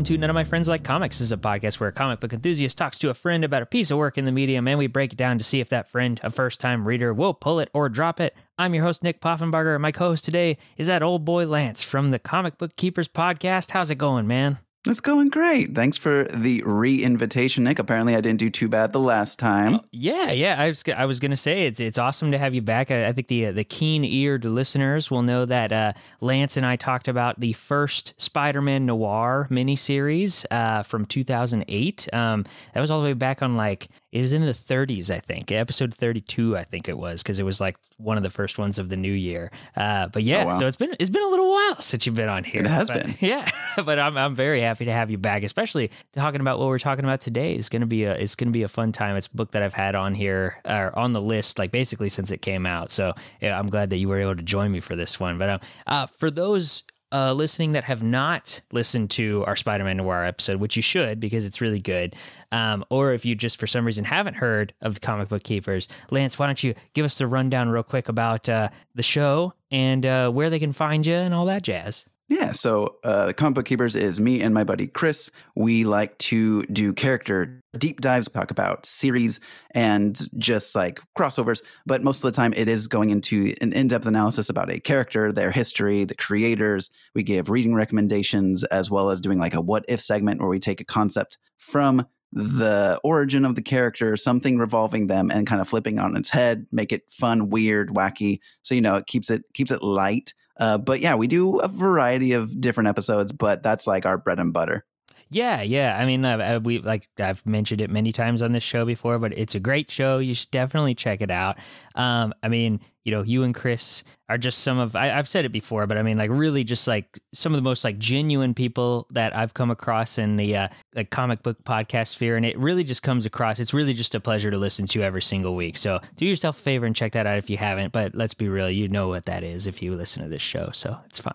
welcome to None of My Friends Like Comics. This is a podcast where a comic book enthusiast talks to a friend about a piece of work in the medium, and we break it down to see if that friend, a first time reader, will pull it or drop it. I'm your host, Nick Poffenbarger, my co host today is that old boy Lance from the Comic Book Keepers podcast. How's it going, man? It's going great. Thanks for the re-invitation, Nick. Apparently, I didn't do too bad the last time. Oh, yeah, yeah. I was I was gonna say it's it's awesome to have you back. I, I think the the keen eared listeners will know that uh, Lance and I talked about the first Spider-Man Noir miniseries uh, from 2008. Um, that was all the way back on like it was in the 30s, I think. Episode 32, I think it was, because it was like one of the first ones of the new year. Uh, but yeah, oh, wow. so it's been it's been a little while since you've been on here. It has but, been, yeah. but I'm I'm very happy to have you back, especially talking about what we're talking about today. is going to be a it's going to be a fun time. It's a book that I've had on here or on the list like basically since it came out. So yeah, I'm glad that you were able to join me for this one. But um, uh, for those uh, listening that have not listened to our Spider-Man Noir episode, which you should because it's really good, um, or if you just for some reason haven't heard of Comic Book Keepers, Lance, why don't you give us the rundown real quick about uh, the show and uh, where they can find you and all that jazz? Yeah, so uh, the Comic Book Keepers is me and my buddy Chris. We like to do character deep dives, talk about series and just like crossovers, but most of the time it is going into an in depth analysis about a character, their history, the creators. We give reading recommendations as well as doing like a what if segment where we take a concept from the origin of the character, something revolving them, and kind of flipping on its head, make it fun, weird, wacky. So you know it keeps it keeps it light uh, but yeah, we do a variety of different episodes, but that's like our bread and butter. Yeah, yeah. I mean, uh, we like I've mentioned it many times on this show before, but it's a great show. You should definitely check it out. Um, I mean, you know, you and Chris are just some of I, have said it before, but I mean, like really, just like some of the most like genuine people that I've come across in the uh, like comic book podcast sphere, and it really just comes across. It's really just a pleasure to listen to every single week. So do yourself a favor and check that out if you haven't. But let's be real, you know what that is if you listen to this show, so it's fine.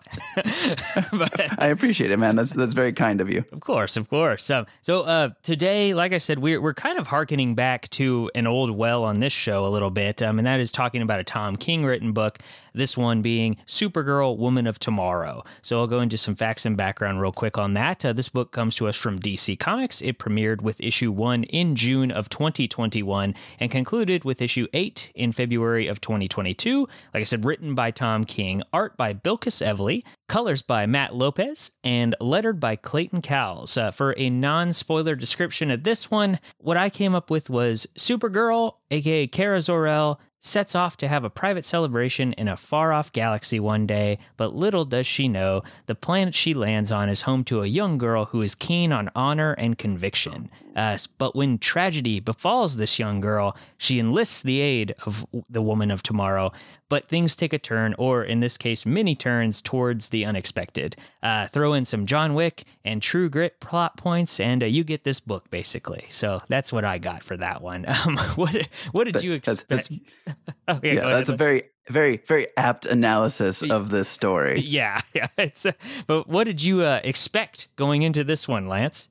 but, I appreciate it, man. That's that's very kind of you. Of course, of course. Um, so uh, today, like I said, we're we're kind of harkening back to an old well on this show a little bit, um, and that is talking about a Tom King written book. This one being Supergirl Woman of Tomorrow. So I'll go into some facts and background real quick on that. Uh, this book comes to us from DC Comics. It premiered with issue 1 in June of 2021 and concluded with issue 8 in February of 2022. Like I said, written by Tom King, art by Bilquis Evely, colors by Matt Lopez, and lettered by Clayton Cowles. Uh, for a non spoiler description of this one, what I came up with was Supergirl, aka Kara Zor-El, sets off to have a private celebration in a far off galaxy one day, but little does she know the planet she lands on is home to a young girl who is keen on honor and conviction. Uh, but when tragedy befalls this young girl, she enlists the aid of the woman of tomorrow. But things take a turn, or in this case, many turns towards the unexpected. Uh, throw in some John Wick and True Grit plot points, and uh, you get this book basically. So that's what I got for that one. Um, what what did you expect? That's, that's, yeah, that's a very very very apt analysis of this story. Yeah, yeah. It's, uh, but what did you uh, expect going into this one, Lance?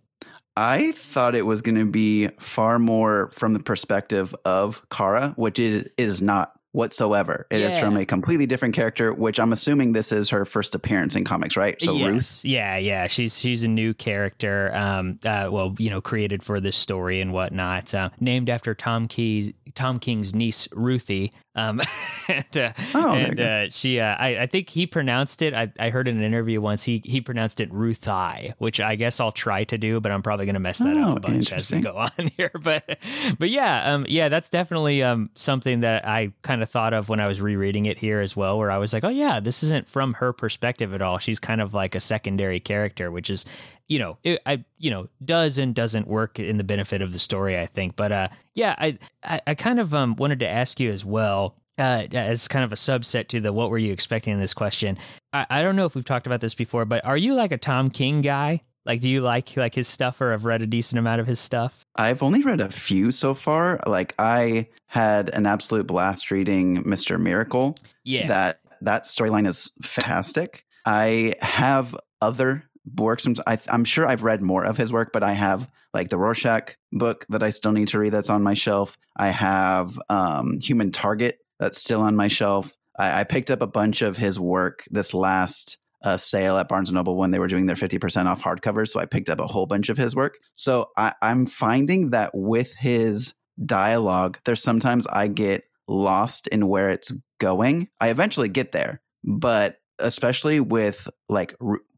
I thought it was going to be far more from the perspective of Kara, which is, is not whatsoever. It yeah. is from a completely different character, which I'm assuming this is her first appearance in comics, right? So yes. Ruth. Yeah, yeah. She's she's a new character. Um, uh, well, you know, created for this story and whatnot. Uh, named after Tom Key's Tom King's niece Ruthie. Um, and uh, oh, and uh, she, uh, I, I think he pronounced it. I, I heard in an interview once he he pronounced it Ruthai, which I guess I'll try to do, but I'm probably going to mess that oh, up a bunch as we go on here. But but yeah, um, yeah, that's definitely um something that I kind of thought of when I was rereading it here as well, where I was like, oh yeah, this isn't from her perspective at all. She's kind of like a secondary character, which is you know, it, I you know does and doesn't work in the benefit of the story, I think. But uh, yeah, I I, I kind of um wanted to ask you as well. Uh, as kind of a subset to the what were you expecting in this question I, I don't know if we've talked about this before but are you like a tom king guy like, do you like like his stuff, or have read a decent amount of his stuff? I've only read a few so far. Like, I had an absolute blast reading Mister Miracle. Yeah, that that storyline is fantastic. I have other works. I, I'm sure I've read more of his work, but I have like the Rorschach book that I still need to read. That's on my shelf. I have um, Human Target that's still on my shelf. I, I picked up a bunch of his work this last a sale at Barnes and Noble when they were doing their 50% off hardcovers. So I picked up a whole bunch of his work. So I, I'm finding that with his dialogue, there's sometimes I get lost in where it's going. I eventually get there, but especially with like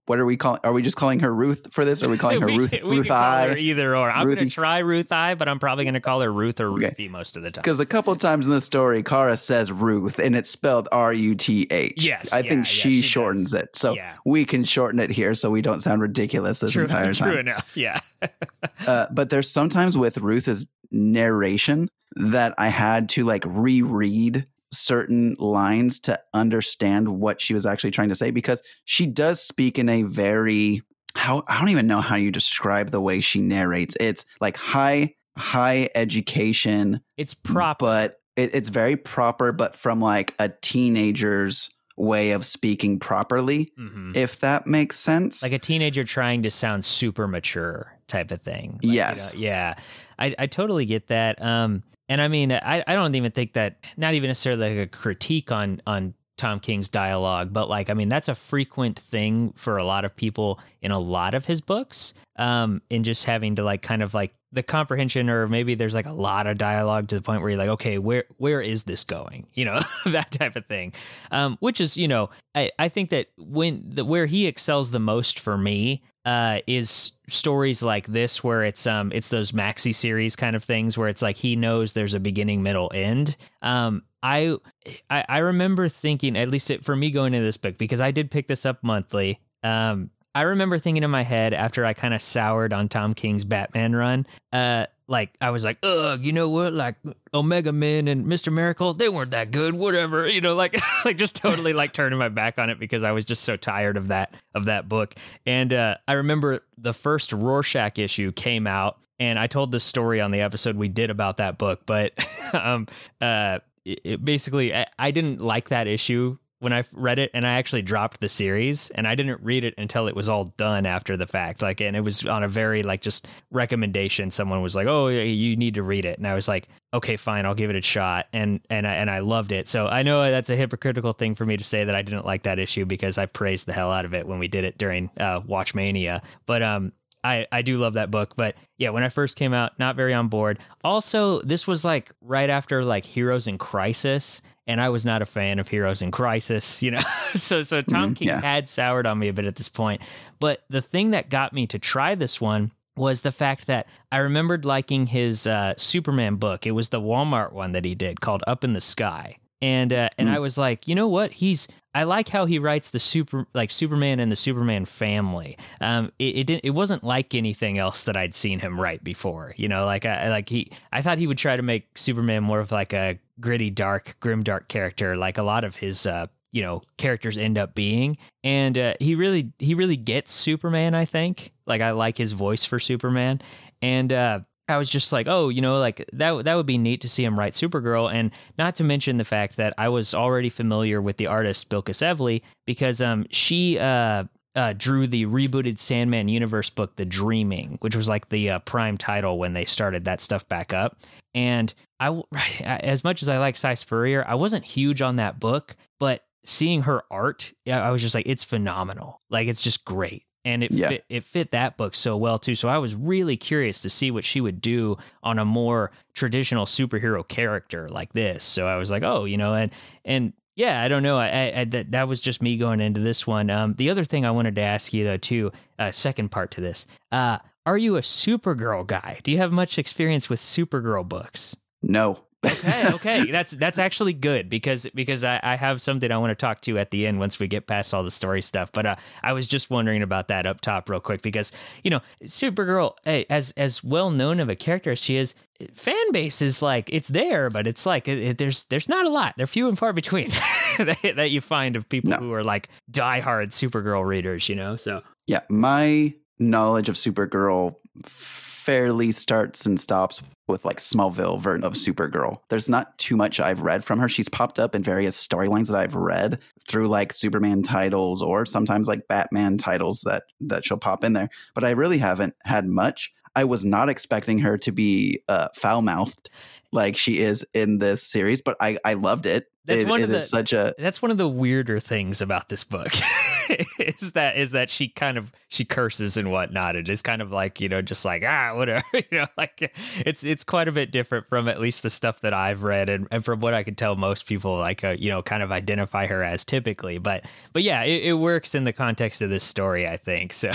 what are we calling? Are we just calling her Ruth for this? Or are we calling her we Ruth? Can, Ruth I? her either or. I'm going to try Ruth I, but I'm probably going to call her Ruth or Okay. Ruthie most of the time. Because a couple times in the story, Kara says Ruth, and it's spelled R U T H. Yes, I yeah, think yeah, she, she shortens does. it, so Yeah. we can shorten it here, so we don't sound ridiculous this True, entire true enough. Yeah. Uh, but there's sometimes with Ruth's narration that I had to like reread certain lines to understand what she was actually trying to say because she does speak in a very how I don't even know how you describe the way she narrates. It's like high high education, It's proper. but it, it's very proper, but from like a teenager's way of speaking properly, Mhm. if that makes sense. Like a teenager trying to sound super mature type of thing. Like, you know, Yes. yeah. I, I totally get that. Um, and I mean, I, I don't even think that, not even necessarily like a critique on, on Tom King's dialogue, but like, I mean, that's a frequent thing for a lot of people in a lot of his books. Um, in just having to like kind of like the comprehension, or maybe there's like a lot of dialogue to the point where you're like, okay, where where is this going? You know, that type of thing. Um, which is, you know, I, I think that when the where he excels the most for me uh, is stories like this where it's um it's those maxi series kind of things where it's like he knows there's a beginning, middle, end. Um, I I, I remember thinking, at least it, for me going into this book, because I did pick this up monthly. Um, I remember thinking in my head after I kind of soured on Tom King's Batman run, uh, like I was like, ugh, you know what? Like Omega Men and Mr. Miracle, they weren't that good, whatever. You know, like like just totally like turning my back on it because I was just so tired of that of that book. And uh, I remember the first Rorschach issue came out, and I told this story on the episode we did about that book, but um, uh, it, basically I, I didn't like that issue when I read it and I actually dropped the series and I didn't read it until it was all done after the fact. Like, and it was on a very like just recommendation. Someone was like, "Oh, you need to read it," and I was like, "Okay, fine, I'll give it a shot." And and I and I loved it. So I know that's a hypocritical thing for me to say that I didn't like that issue because I praised the hell out of it when we did it during uh, Watchmania. But um, I, I do love that book. But yeah, when I first came out, not very on board. Also, this was like right after like Heroes in Crisis, and I was not a fan of Heroes in Crisis, you know. so so Tom Mhm, King yeah. had soured on me a bit at this point. But the thing that got me to try this one was the fact that I remembered liking his uh, Superman book. It was the Walmart one that he did called Up in the Sky. And uh, and Mm. I was like, you know what? He's I like how he writes the super like Superman and the Superman family. Um, it, it didn't it wasn't like anything else that I'd seen him write before. You know, like I like he I thought he would try to make Superman more of like a gritty, dark, grim, dark character, like a lot of his uh you know characters end up being. And uh, he really he really gets Superman. I think like I like his voice for Superman, and uh, I was just like, oh, you know, like that that would be neat to see him write Supergirl, and not to mention the fact that I was already familiar with the artist Bilquis Evely because um she uh. Uh, drew the rebooted Sandman universe book, The Dreaming, which was like the uh, prime title when they started that stuff back up. And I, as much as I like Si Spurrier, I wasn't huge on that book, but seeing her art, I was just like, it's phenomenal. Like it's just great. And it Yeah. fit, it fit that book so well too. So I was really curious to see what she would do on a more traditional superhero character like this. So I was like, oh, you know, and and yeah, I don't know. I, I, I that that was just me going into this one. Um, the other thing I wanted to ask you though too, uh, second part to this, uh, are you a Supergirl guy? Do you have much experience with Supergirl books? no. Okay okay. That's that's actually good because because I, I have something i want to talk to at the end once we get past all the story stuff. But uh, i was just wondering about that up top real quick because you know supergirl hey, as as well known of a character as she is fan base is like it's there but it's like it, it- there's there's not a lot. They're few and far between that, that you find of people No. who are like diehard supergirl readers you know so. Yeah, my knowledge of Supergirl fairly starts and stops with like Smallville version of Supergirl. There's not too much I've read from her. She's popped up in various storylines that I've read through like Superman titles or sometimes like Batman titles that that she'll pop in there, but I really haven't had much. I was not expecting her to be uh, foul mouthed like she is in this series, but I I loved it. That's It- one it of the- such a that's one of the weirder things about this book is that is that she kind of she curses and whatnot. It is kind of like you know just like ah whatever you know like it's it's quite a bit different from at least the stuff that I've read and, and from what I can tell most people like uh, you know kind of identify her as typically. But but yeah, it, it works in the context of this story. I think so.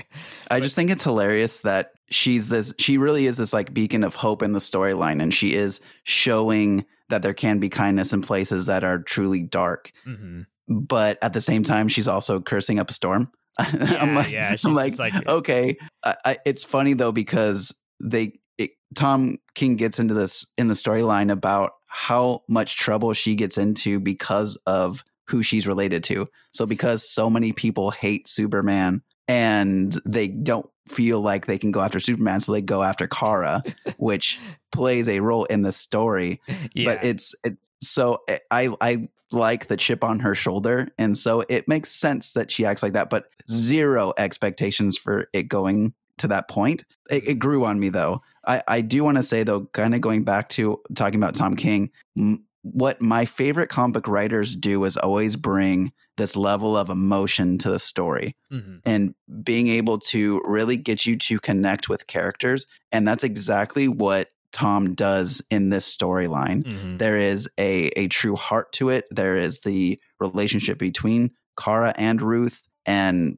I just think it's hilarious that she's this she really is this like beacon of hope in the storyline and she is showing that there can be kindness in places that are truly dark. Mm-hmm. But at the same time, she's also cursing up a storm. Yeah, I'm like, yeah, I'm like, like, okay. I, I, it's funny though because they it, Tom King gets into this in the storyline about how much trouble she gets into because of who she's related to. So because so many people hate Superman and they don't feel like they can go after Superman, so they go after Kara, which plays a role in the story. Yeah. But it's it, so eh, I I like the chip on her shoulder, and so it makes sense that she acts like that. But zero expectations for it going to that point. It, it grew on me though. I I do want to say though, kind of going back to talking about Tom King. M- what my favorite comic book writers do is always bring this level of emotion to the story mm-hmm. and being able to really get you to connect with characters. And that's exactly what Tom does in this storyline. Mm-hmm. There is a, a true heart to it. There is the relationship between Kara and Ruth and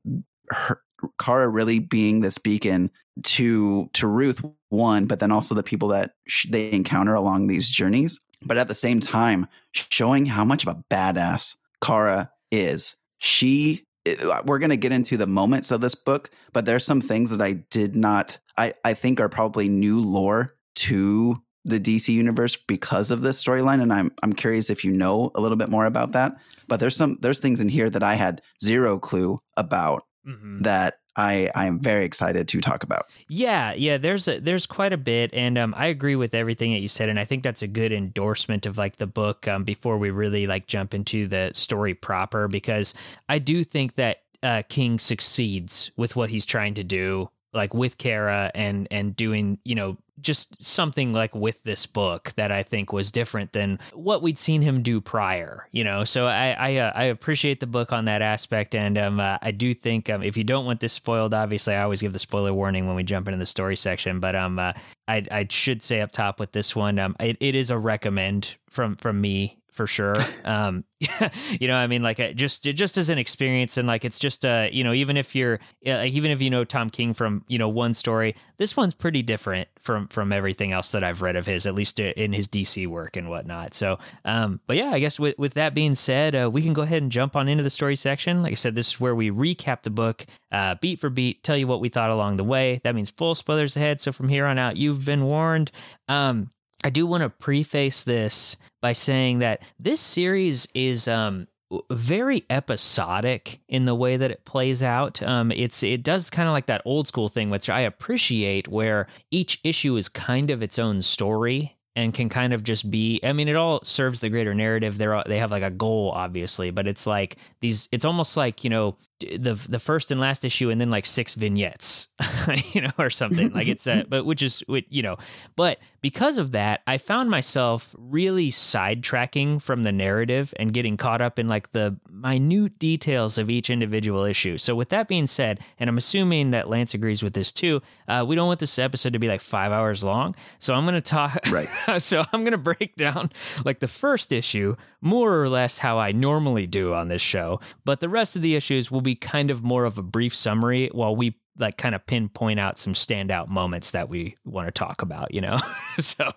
her, Kara really being this beacon to to Ruth one, but then also the people that sh- they encounter along these journeys. But at the same time, showing how much of a badass Kara is. She uh, we're going to get into the moments of this book, but there's some things that I did not I I think are probably new lore to the DC universe because of this storyline and I'm I'm curious if you know a little bit more about that. But there's some there's things in here that I had zero clue about mm-hmm. that I I am very excited to talk about. Yeah, yeah. There's a, there's quite a bit, and um, I agree with everything that you said, and I think that's a good endorsement of like the book. Um, before we really like jump into the story proper, because I do think that uh, King succeeds with what he's trying to do, like with Kara and and doing you know just something like with this book that I think was different than what we'd seen him do prior, you know. So I I, uh, I appreciate the book on that aspect, and um, uh, I do think um, if you don't want this spoiled, obviously I always give the spoiler warning when we jump into the story section. But um, uh, I I should say up top with this one, um, it, it is a recommend from from me for sure. Um, you know, I mean, like just just as an experience, and like it's just uh, you know, even if you're uh, even if you know Tom King from you know one story, this one's pretty different from from everything else that I've read of his, at least uh, in his DC work and whatnot. So, um, but yeah, I guess with with that being said, uh, we can go ahead and jump on into the story section. Like I said, this is where we recap the book uh, beat for beat, tell you what we thought along the way. That means full spoilers ahead. So from here on out, you've been warned. Um, I do want to preface this by saying that this series is um, very episodic in the way that it plays out. Um, it's it does kind of like that old school thing, which I appreciate, where each issue is kind of its own story and can kind of just be i mean it all serves the greater narrative they're they have like a goal obviously but it's like these it's almost like you know the the first and last issue and then like six vignettes you know or something. Like it's a, but which is you know but because of that i found myself really sidetracking from the narrative and getting caught up in like the minute details of each individual issue. So with that being said and i'm assuming that lance agrees with this too uh, we don't want this episode to be like five hours long. So i'm to talk right. so i'm to break down like the first issue more or less how i normally do on this show but the rest of the issues will be kind of more of a brief summary while we like kind of pinpoint out some standout moments that we want to talk about, you know? so,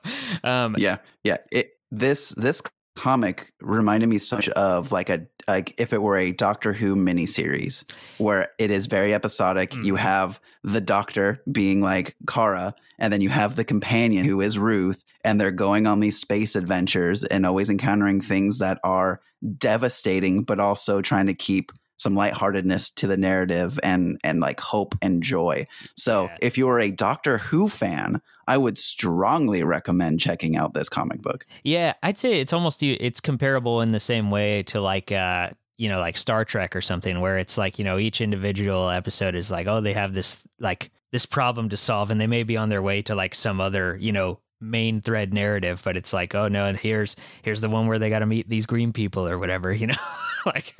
um, yeah, yeah. It, this, this comic reminded me so much of like a, like if it were a Doctor Who miniseries where it is very episodic. Mm-hmm. You have the doctor being like Kara, and then you have the companion who is Ruth, and they're going on these space adventures and always encountering things that are devastating, but also trying to keep some lightheartedness to the narrative and and like hope and joy. So yeah. if you're a Doctor Who fan, I would strongly recommend checking out this comic book. Yeah, I'd say it's almost it's comparable in the same way to like uh you know like Star Trek or something where it's like, you know, each individual episode is like, oh, they have this like this problem to solve and they may be on their way to like some other, you know, main thread narrative, but it's like, oh no, and here's here's the one where they got to meet these green people or whatever, you know. like,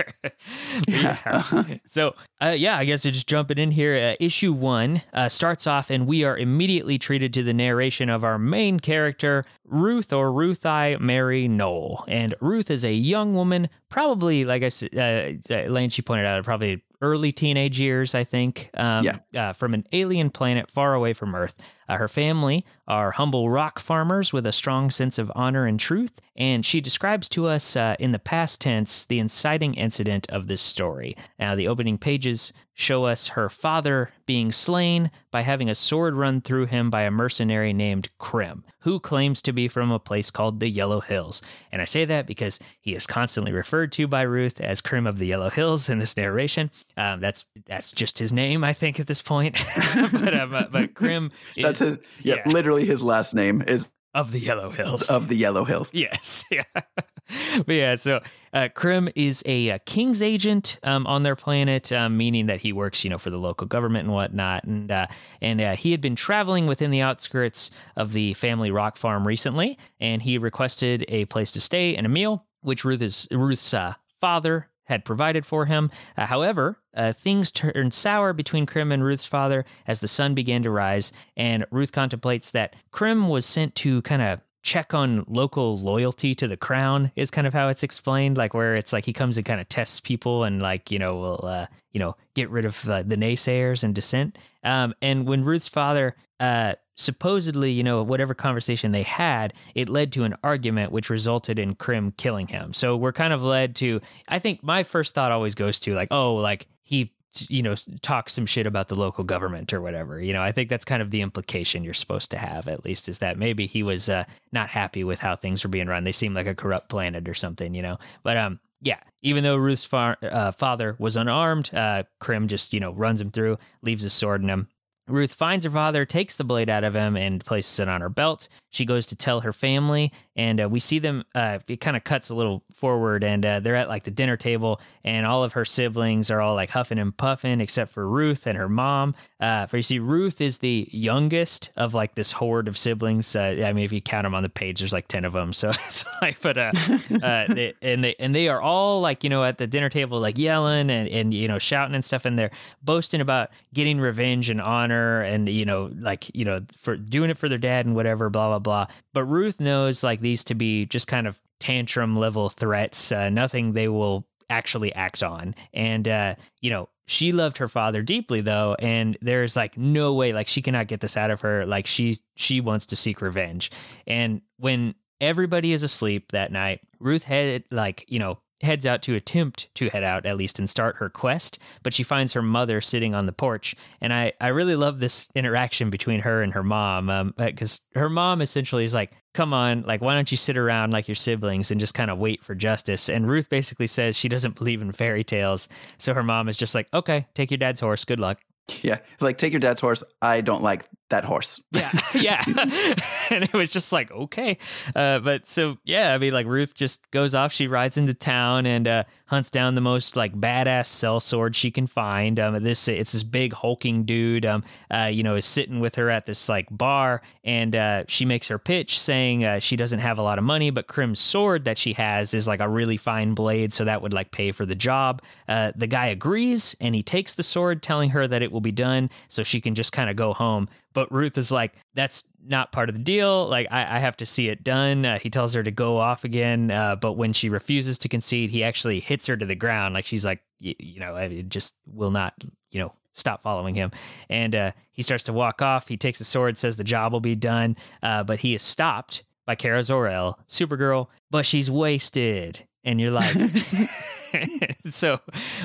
yeah. so uh, yeah, I guess just jumping in here. Uh, issue one uh, starts off, and we are immediately treated to the narration of our main character, Ruth or Ruth I Mary Knoll. And Ruth is a young woman, probably like I said, uh, Lane. She pointed out, probably early teenage years, I think. Um, Yeah. Uh, from an alien planet far away from Earth. Uh, her family are humble rock farmers with a strong sense of honor and truth, and she describes to us uh, in the past tense the inciting incident of this story. Now, the opening pages show us her father being slain by having a sword run through him by a mercenary named Krim, who claims to be from a place called the Yellow Hills. And I say that because he is constantly referred to by Ruth as Krim of the Yellow Hills in this narration. Um, that's that's just his name, I think, at this point. but, uh, but Krim is That's his. Yeah, yeah. literally his last name is of the Yellow Hills. of the Yellow Hills. Yes, yeah. but yeah, so uh, Krim is a, uh king's agent um, on their planet, um, meaning that he works, you know, for the local government and whatnot. And uh, and uh, he had been traveling within the outskirts of the family rock farm recently, and he requested a place to stay and a meal, which Ruth is Ruth's uh, father had provided for him. Uh, however, uh, things turned sour between Krim and Ruth's father as the sun began to rise, and Ruth contemplates that Krim was sent to kind of check on local loyalty to the crown is kind of how it's explained like where it's like he comes and kind of tests people and like you know will uh, you know get rid of uh, the naysayers and dissent um, and when ruth's father uh, supposedly you know whatever conversation they had it led to an argument which resulted in krim killing him. So we're kind of led to i think my first thought always goes to like oh like he you know talks some shit about the local government or whatever. You know i think that's kind of the implication you're supposed to have at least is that maybe he was uh, not happy with how things were being run. They seem like a corrupt planet or something you know? But um yeah even though ruth's far, uh, father was unarmed uh krim just you know runs him through leaves his sword in him Ruth finds her father, takes the blade out of him, and places it on her belt. She goes to tell her family, and uh, we see them. Uh, it kind of cuts a little forward, and uh, they're at like the dinner table, and all of her siblings are all like huffing and puffing, except for Ruth and her mom. Uh, for you see, Ruth is the youngest of like this horde of siblings. Uh, I mean, if you count them on the page, there's like ten of them. So it's like, but uh, uh, they, and they and they are all like you know at the dinner table like yelling and and you know shouting and stuff, and they're boasting about getting revenge and honor and you know like you know for doing it for their dad and whatever blah blah blah. But ruth knows like these to be just kind of tantrum level threats uh, nothing they will actually act on. And uh you know she loved her father deeply though and there's like no way like she cannot get this out of her. Like she she wants to seek revenge. And when everybody is asleep that night ruth had like you know heads out to attempt to head out at least and start her quest but she finds her mother sitting on the porch and i i really love this interaction between her and her mom um, because her mom essentially is like come on like why don't you sit around like your siblings and just kind of wait for justice and ruth basically says she doesn't believe in fairy tales so her mom is just like okay take your dad's horse good luck Yeah, it's like take your dad's horse. I don't like that horse. yeah yeah. And it was just like okay. Uh, but so yeah i mean like ruth just goes off. She rides into town and uh, hunts down the most like badass cell sword she can find. Um this it's this big hulking dude um uh, you know is sitting with her at this like bar and uh, she makes her pitch saying uh, she doesn't have a lot of money but krim's sword that she has is like a really fine blade so that would like pay for the job. Uh, the guy agrees and he takes the sword telling her that it will be done so she can just kind of go home but Ruth is like, that's not part of the deal. Like, I, I have to see it done. Uh, he tells her to go off again. Uh, but when she refuses to concede, he actually hits her to the ground. Like, she's like, you know, it just will not, you know, stop following him. And uh, he starts to walk off. He takes the sword, says the job will be done. Uh, but he is stopped by Kara Zor-El, Supergirl, but she's wasted. And you're like, so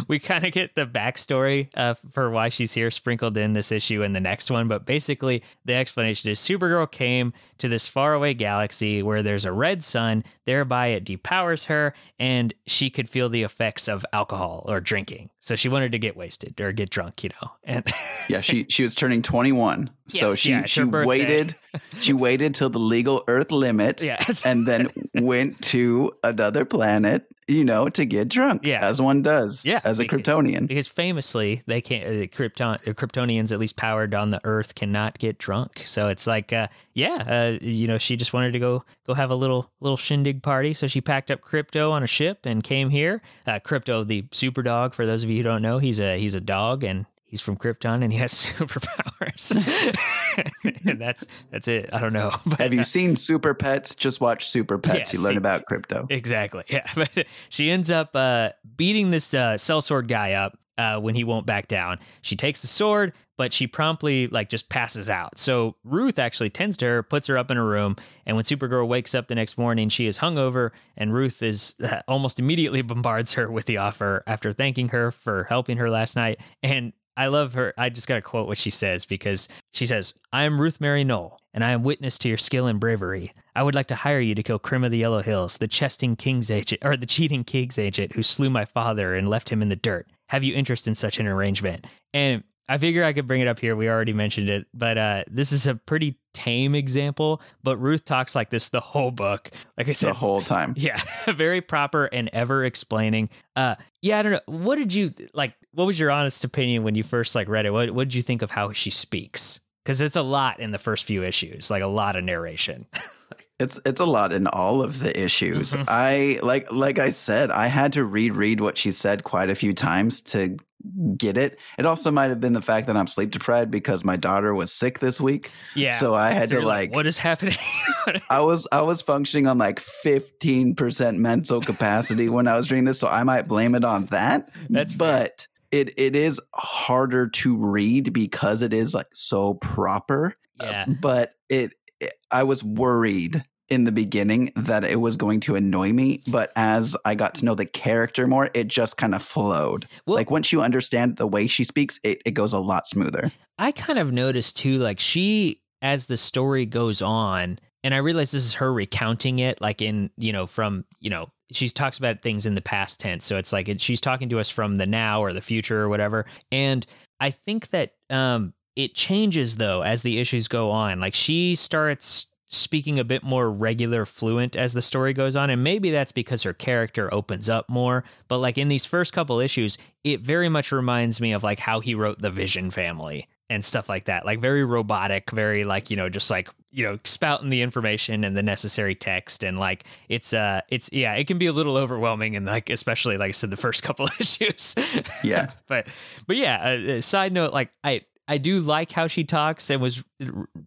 we kind of get the backstory uh, for why she's here sprinkled in this issue and the next one. But basically, the explanation is Supergirl came to this faraway galaxy where there's a red sun, thereby it depowers her, and she could feel the effects of alcohol or drinking. So she wanted to get wasted or get drunk, you know. And Yeah, she she was turning 21. so she yeah, she waited she waited till the legal earth limit Yes. and then went to another planet you know, to get drunk. Yeah. as one does. Yeah, as a because- Kryptonian. because famously they can't uh, Krypton uh, Kryptonians at least powered on the Earth cannot get drunk. So it's like, uh, yeah, uh, you know, she just wanted to go go have a little little shindig party. So she packed up Krypto on a ship and came here. Uh, Krypto, the super dog, for those of you who don't know, he's a he's a dog and. He's from Krypton and he has superpowers, and that's that's it. I don't know. But Have you seen Super Pets? Just watch Super Pets. Yeah, you learn see- about Krypto. Exactly. Yeah. But she ends up uh, beating this uh, sellsword guy up uh, when he won't back down. She takes the sword, but she promptly like just passes out. So Ruth actually tends to her, puts her up in a room, and when Supergirl wakes up the next morning, she is hungover, and Ruth is uh, almost immediately bombards her with the offer after thanking her for helping her last night. And I love her. I just got to quote what she says because she says, I am Ruth Mary Knoll, and I am witness to your skill and bravery. I would like to hire you to kill Krim of the Yellow Hills, the chesting king's agent, or the cheating king's agent who slew my father and left him in the dirt. Have you interest in such an arrangement? And I figure I could bring it up here. We already mentioned it, but uh, this is a pretty tame example. But Ruth talks like this the whole book. Like I said, The whole time. yeah, very proper and ever explaining. Uh, yeah, I don't know. What did you like? What was your honest opinion when you first like read it? What What did you think of how she speaks? Because it's a lot in the first few issues, like a lot of narration. It's it's a lot in all of the issues. Mhm. I like like I said, I had to reread what she said quite a few times to get it. It also might have been the fact that I'm sleep deprived because my daughter was sick this week. yeah. So I had So to you're like what is happening? I was I was functioning on like 15% mental capacity when I was reading this, so I might blame it on that. That's fair. but it it is harder to read because it is like so proper. yeah, But it, it I was worried in the beginning that it was going to annoy me, but as I got to know the character more, it just kind of flowed. Well- like once you understand the way she speaks, it, it goes a lot smoother. I kind of noticed too, like she, as the story goes on, and I realize this is her recounting it, like in, you know, from, you know, she talks about things in the past tense. So it's like she's talking to us from the now or the future or whatever. And I think that um, it changes though as the issues go on. Like she starts speaking a bit more regular fluent as the story goes on and maybe that's because her character opens up more but like in these first couple issues it very much reminds me of like how he wrote the vision family and stuff like that like very robotic very like you know just like you know spouting the information and the necessary text and like it's uh it's yeah it can be a little overwhelming and like especially like i said the first couple issues Yeah. but but yeah uh, uh, side note like i I do like how she talks and was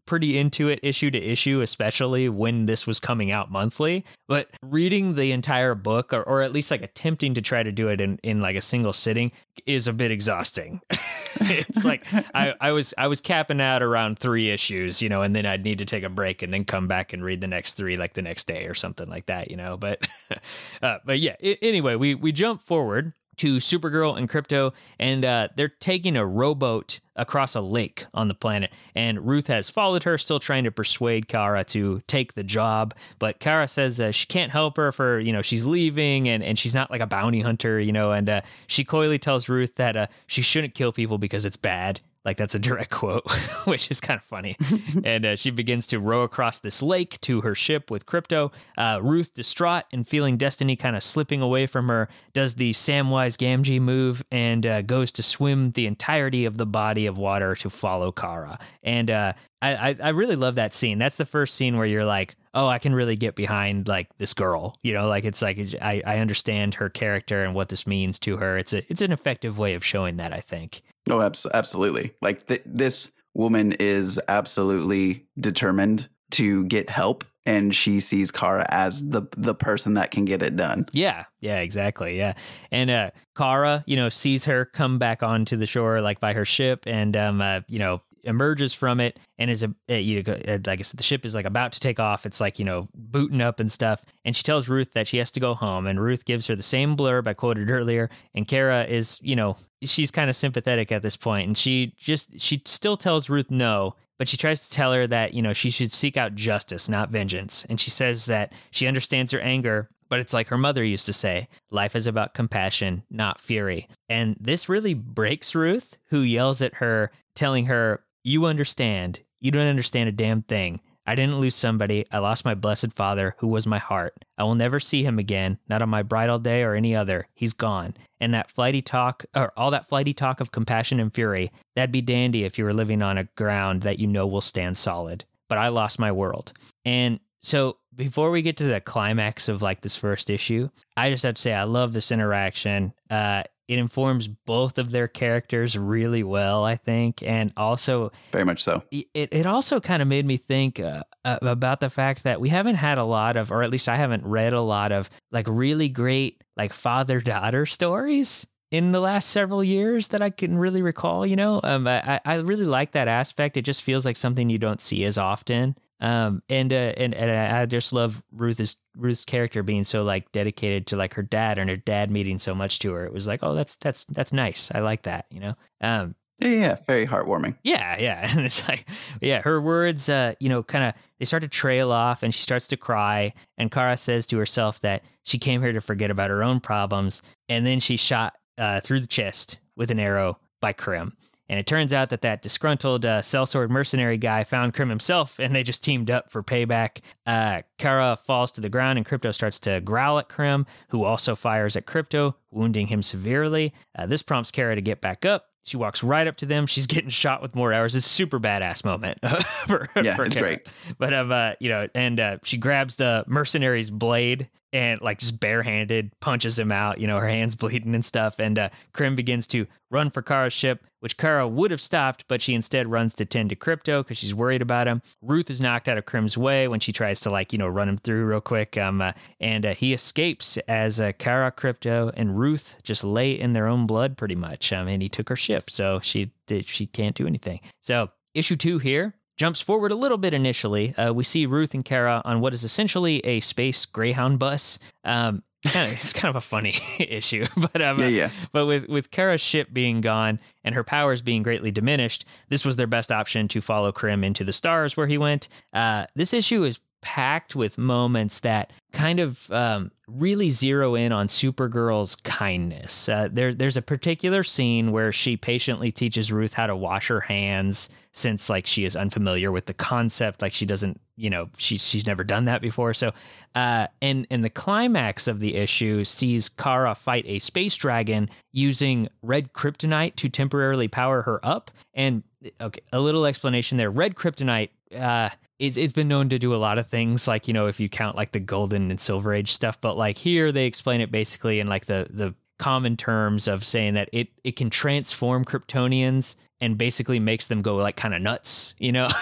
pretty into it issue to issue, especially when this was coming out monthly. But reading the entire book, or, or at least like attempting to try to do it in, in like a single sitting, is a bit exhausting. it's like I, I was I was capping out around three issues, you know, and then I'd need to take a break and then come back and read the next three like the next day or something like that, you know. But uh, but yeah, anyway, we we jump forward to Supergirl and Krypto, and uh, they're taking a rowboat across a lake on the planet. And Ruth has followed her, still trying to persuade Kara to take the job. But Kara says uh, she can't help her for, you know, she's leaving and, and she's not like a bounty hunter, you know. And uh, she coyly tells Ruth that uh, she shouldn't kill people because it's bad. Like that's a direct quote, which is kind of funny. and uh, she begins to row across this lake to her ship with Krypto. Uh, Ruth, distraught and feeling destiny kind of slipping away from her, does the Samwise Gamgee move and uh, goes to swim the entirety of the body of water to follow Kara. And uh, I, I I really love that scene. That's the first scene where you're like, oh, I can really get behind like this girl. You know, like it's like I, I understand her character and what this means to her. It's a it's an effective way of showing that. I think. Oh, abs- absolutely. Like th- this woman is absolutely determined to get help, and she sees Kara as the the person that can get it done. Yeah, yeah, exactly. Yeah. And uh Kara, you know, sees her come back onto the shore like by her ship and um uh, you know, emerges from it and is a you know, uh, like I said the ship is like about to take off. It's like, you know, booting up and stuff. And she tells Ruth that she has to go home and Ruth gives her the same blurb I quoted earlier and Kara is, you know, she's kind of sympathetic at this point and she just she still tells Ruth no but she tries to tell her that, you know, she should seek out justice, not vengeance. And she says that she understands her anger, but it's like her mother used to say life is about compassion, not fury. And this really breaks Ruth, who yells at her, telling her, You understand. You don't understand a damn thing. I didn't lose somebody. I lost my blessed father, who was my heart. I will never see him again, not on my bridal day or any other. He's gone. And that flighty talk, or all that flighty talk of compassion and fury, that'd be dandy if you were living on a ground that you know will stand solid. But I lost my world. And so before we get to the climax of like this first issue, I just have to say I love this interaction. Uh, it informs both of their characters really well, I think, and also very much so. It it also kind of made me think uh, about the fact that we haven't had a lot of, or at least I haven't read a lot of, like really great like father daughter stories in the last several years that I can really recall. You know, um, I I really like that aspect. It just feels like something you don't see as often. Um, and, uh, and, and I just love Ruth's, Ruth's character being so like dedicated to like her dad and her dad meeting so much to her. It was like, oh, that's, that's, that's nice. I like that, you know? Um, yeah, yeah, very heartwarming. Yeah, yeah. And it's like, yeah, her words, uh, you know, kind of, they start to trail off and she starts to cry. And Kara says to herself that she came here to forget about her own problems. And then she shot uh, through the chest with an arrow by Krim. And it turns out that that disgruntled uh, sellsword mercenary guy found Krim himself, and they just teamed up for payback. Uh, Kara falls to the ground, and Krypto starts to growl at Krim, who also fires at Krypto, wounding him severely. Uh, this prompts Kara to get back up. She walks right up to them. She's getting shot with more arrows. It's a super badass moment. for, yeah, for it's Kara. great. But um, uh, you know, and uh, she grabs the mercenary's blade and like just barehanded punches him out. You know, her hands bleeding and stuff. And uh, Krim begins to run for Kara's ship, which Kara would have stopped, but she instead runs to tend to Krypto because she's worried about him. Ruth is knocked out of Krim's way when she tries to like you know run him through real quick. Um, uh, and uh, he escapes as uh, Kara, Krypto, and Ruth just lay in their own blood pretty much. Um, and he took her ship, so she she can't do anything. So issue two here jumps forward a little bit initially. Uh, we see Ruth and Kara on what is essentially a space Greyhound bus. Um, kind of, it's kind of a funny issue, but um, yeah, yeah. But with with Kara's ship being gone and her powers being greatly diminished, this was their best option to follow Krim into the stars where he went. Uh, this issue is packed with moments that kind of um, really zero in on Supergirl's kindness. Uh, there, there's a particular scene where she patiently teaches Ruth how to wash her hands since like she is unfamiliar with the concept, like she doesn't, you know, she, she's never done that before. So, uh, and and the climax of the issue sees Kara fight a space dragon using red kryptonite to temporarily power her up. And okay, a little explanation there. Red kryptonite uh, it's, it's been known to do a lot of things like you know if you count like the golden and silver age stuff but like here they explain it basically in like the the common terms of saying that it it can transform kryptonians and basically makes them go like kind of nuts you know?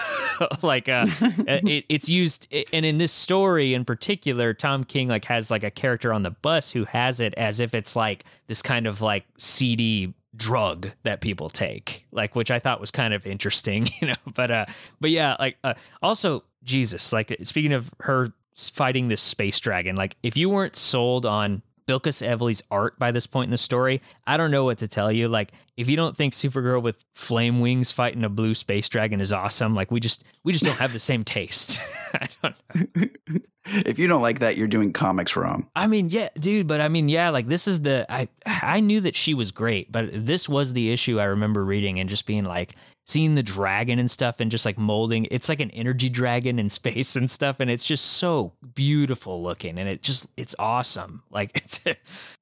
Like uh it, it's used and in this story in particular tom king like has like a character on the bus who has it as if it's like this kind of like seedy drug that people take like which i thought was kind of interesting you know? But uh but yeah like uh, also jesus like speaking of her fighting this space dragon like if you weren't sold on Bilquis Evely's art by this point in the story. I don't know what to tell you. Like, if you don't think Supergirl with flame wings fighting a blue space dragon is awesome, like we just we just don't have the same taste. I don't know. if you don't like that, you're doing comics wrong. I mean, yeah, dude, but I mean, yeah, like this is the I I knew that she was great, but this was the issue I remember reading and just being like, seeing the dragon and stuff and just like molding it's like an energy dragon in space and stuff and it's just so beautiful looking and it just it's awesome. Like it's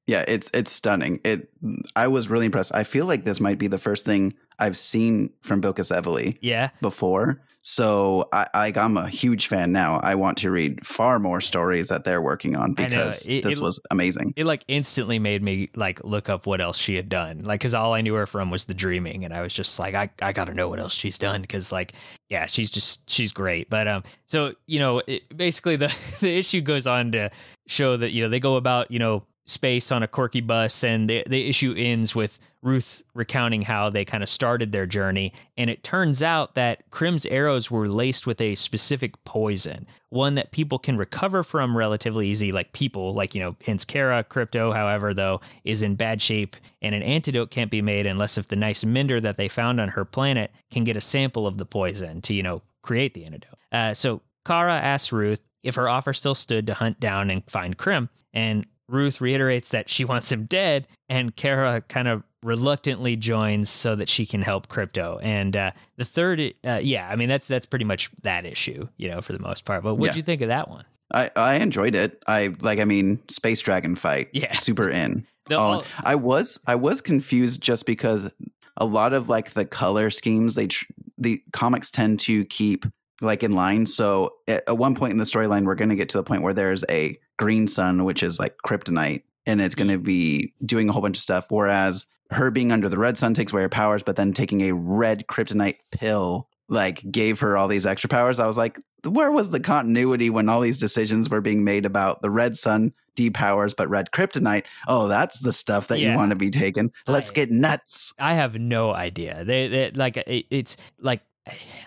yeah it's it's stunning. It i was really impressed. I feel like this might be the first thing i've seen from Bilquis Evely yeah before so I, I am a huge fan now. I want to read far more stories that they're working on because it, this it, was amazing. It like instantly made me like look up what else she had done. Like because all I knew her from was The Dreaming, and I was just like, I I got to know what else she's done because like yeah, she's just she's great. But um, so you know, it, basically the the issue goes on to show that you know they go about you know space on a quirky bus and the, the issue ends with ruth recounting how they kind of started their journey. And it turns out that krim's arrows were laced with a specific poison one that people can recover from relatively easy like people like you know hence kara Krypto however though is in bad shape and an antidote can't be made unless if the nice mender that they found on her planet can get a sample of the poison to you know create the antidote. Uh, so kara asks ruth if her offer still stood to hunt down and find Krim, and Ruth reiterates that she wants him dead, and Kara kind of reluctantly joins so that she can help Krypto. And uh, the third, uh, yeah, I mean that's that's pretty much that issue, you know, for the most part. But what'd Yeah. you think of that one? I, I enjoyed it. I like. I mean, space dragon fight. Yeah. super in. The- Oh, all- I was I was confused just because a lot of like the color schemes they tr- the comics tend to keep like in line. So at, at one point in the storyline, we're going to get to the point where there's a green sun, which is like kryptonite, and it's going to be doing a whole bunch of stuff. Whereas her being under the red sun takes away her powers, but then taking a red kryptonite pill like gave her all these extra powers. I was like, where was the continuity when all these decisions were being made about the red sun depowers but red kryptonite? Oh, that's the stuff that Yeah. you want to be taken. Let's I- get nuts. I have no idea. They, they like it, it's like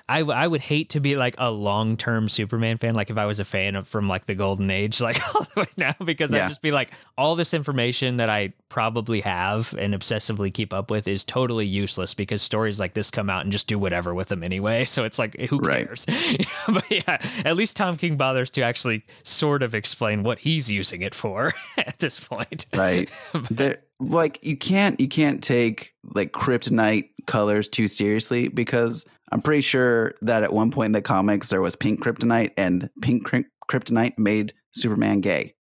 I, I would hate to be like a long term Superman fan. Like if I was a fan of from like the golden age, like all the way now, because I'd just be like, all this information that I probably have and obsessively keep up with is totally useless because stories like this come out and just do whatever with them anyway. So it's like, who Right. cares? but yeah, at least Tom King bothers to actually sort of explain what he's using it for at this point. Right. there like you can't you can't take like kryptonite colors too seriously because I'm pretty sure that at one point in the comics there was pink kryptonite and pink kryptonite made Superman gay.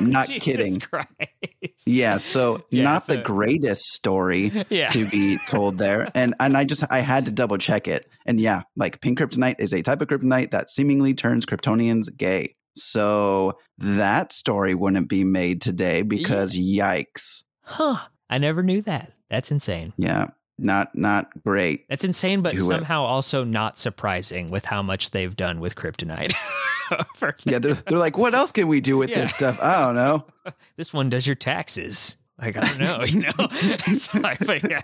Not Jesus kidding. Christ. Yeah, so Yeah, not so- the greatest story Yeah. to be told there. And and I just I had to double check it. And yeah, like pink kryptonite is a type of kryptonite that seemingly turns Kryptonians gay. So that story wouldn't be made today because yikes. Huh. I never knew that. That's insane. Yeah, not not great. That's insane, but Do it. somehow also not surprising with how much they've done with kryptonite. Yeah, they're, they're like, what else can we do with Yeah. this stuff? I don't know. this one does your taxes. Like I don't know, you know. Like, but yeah,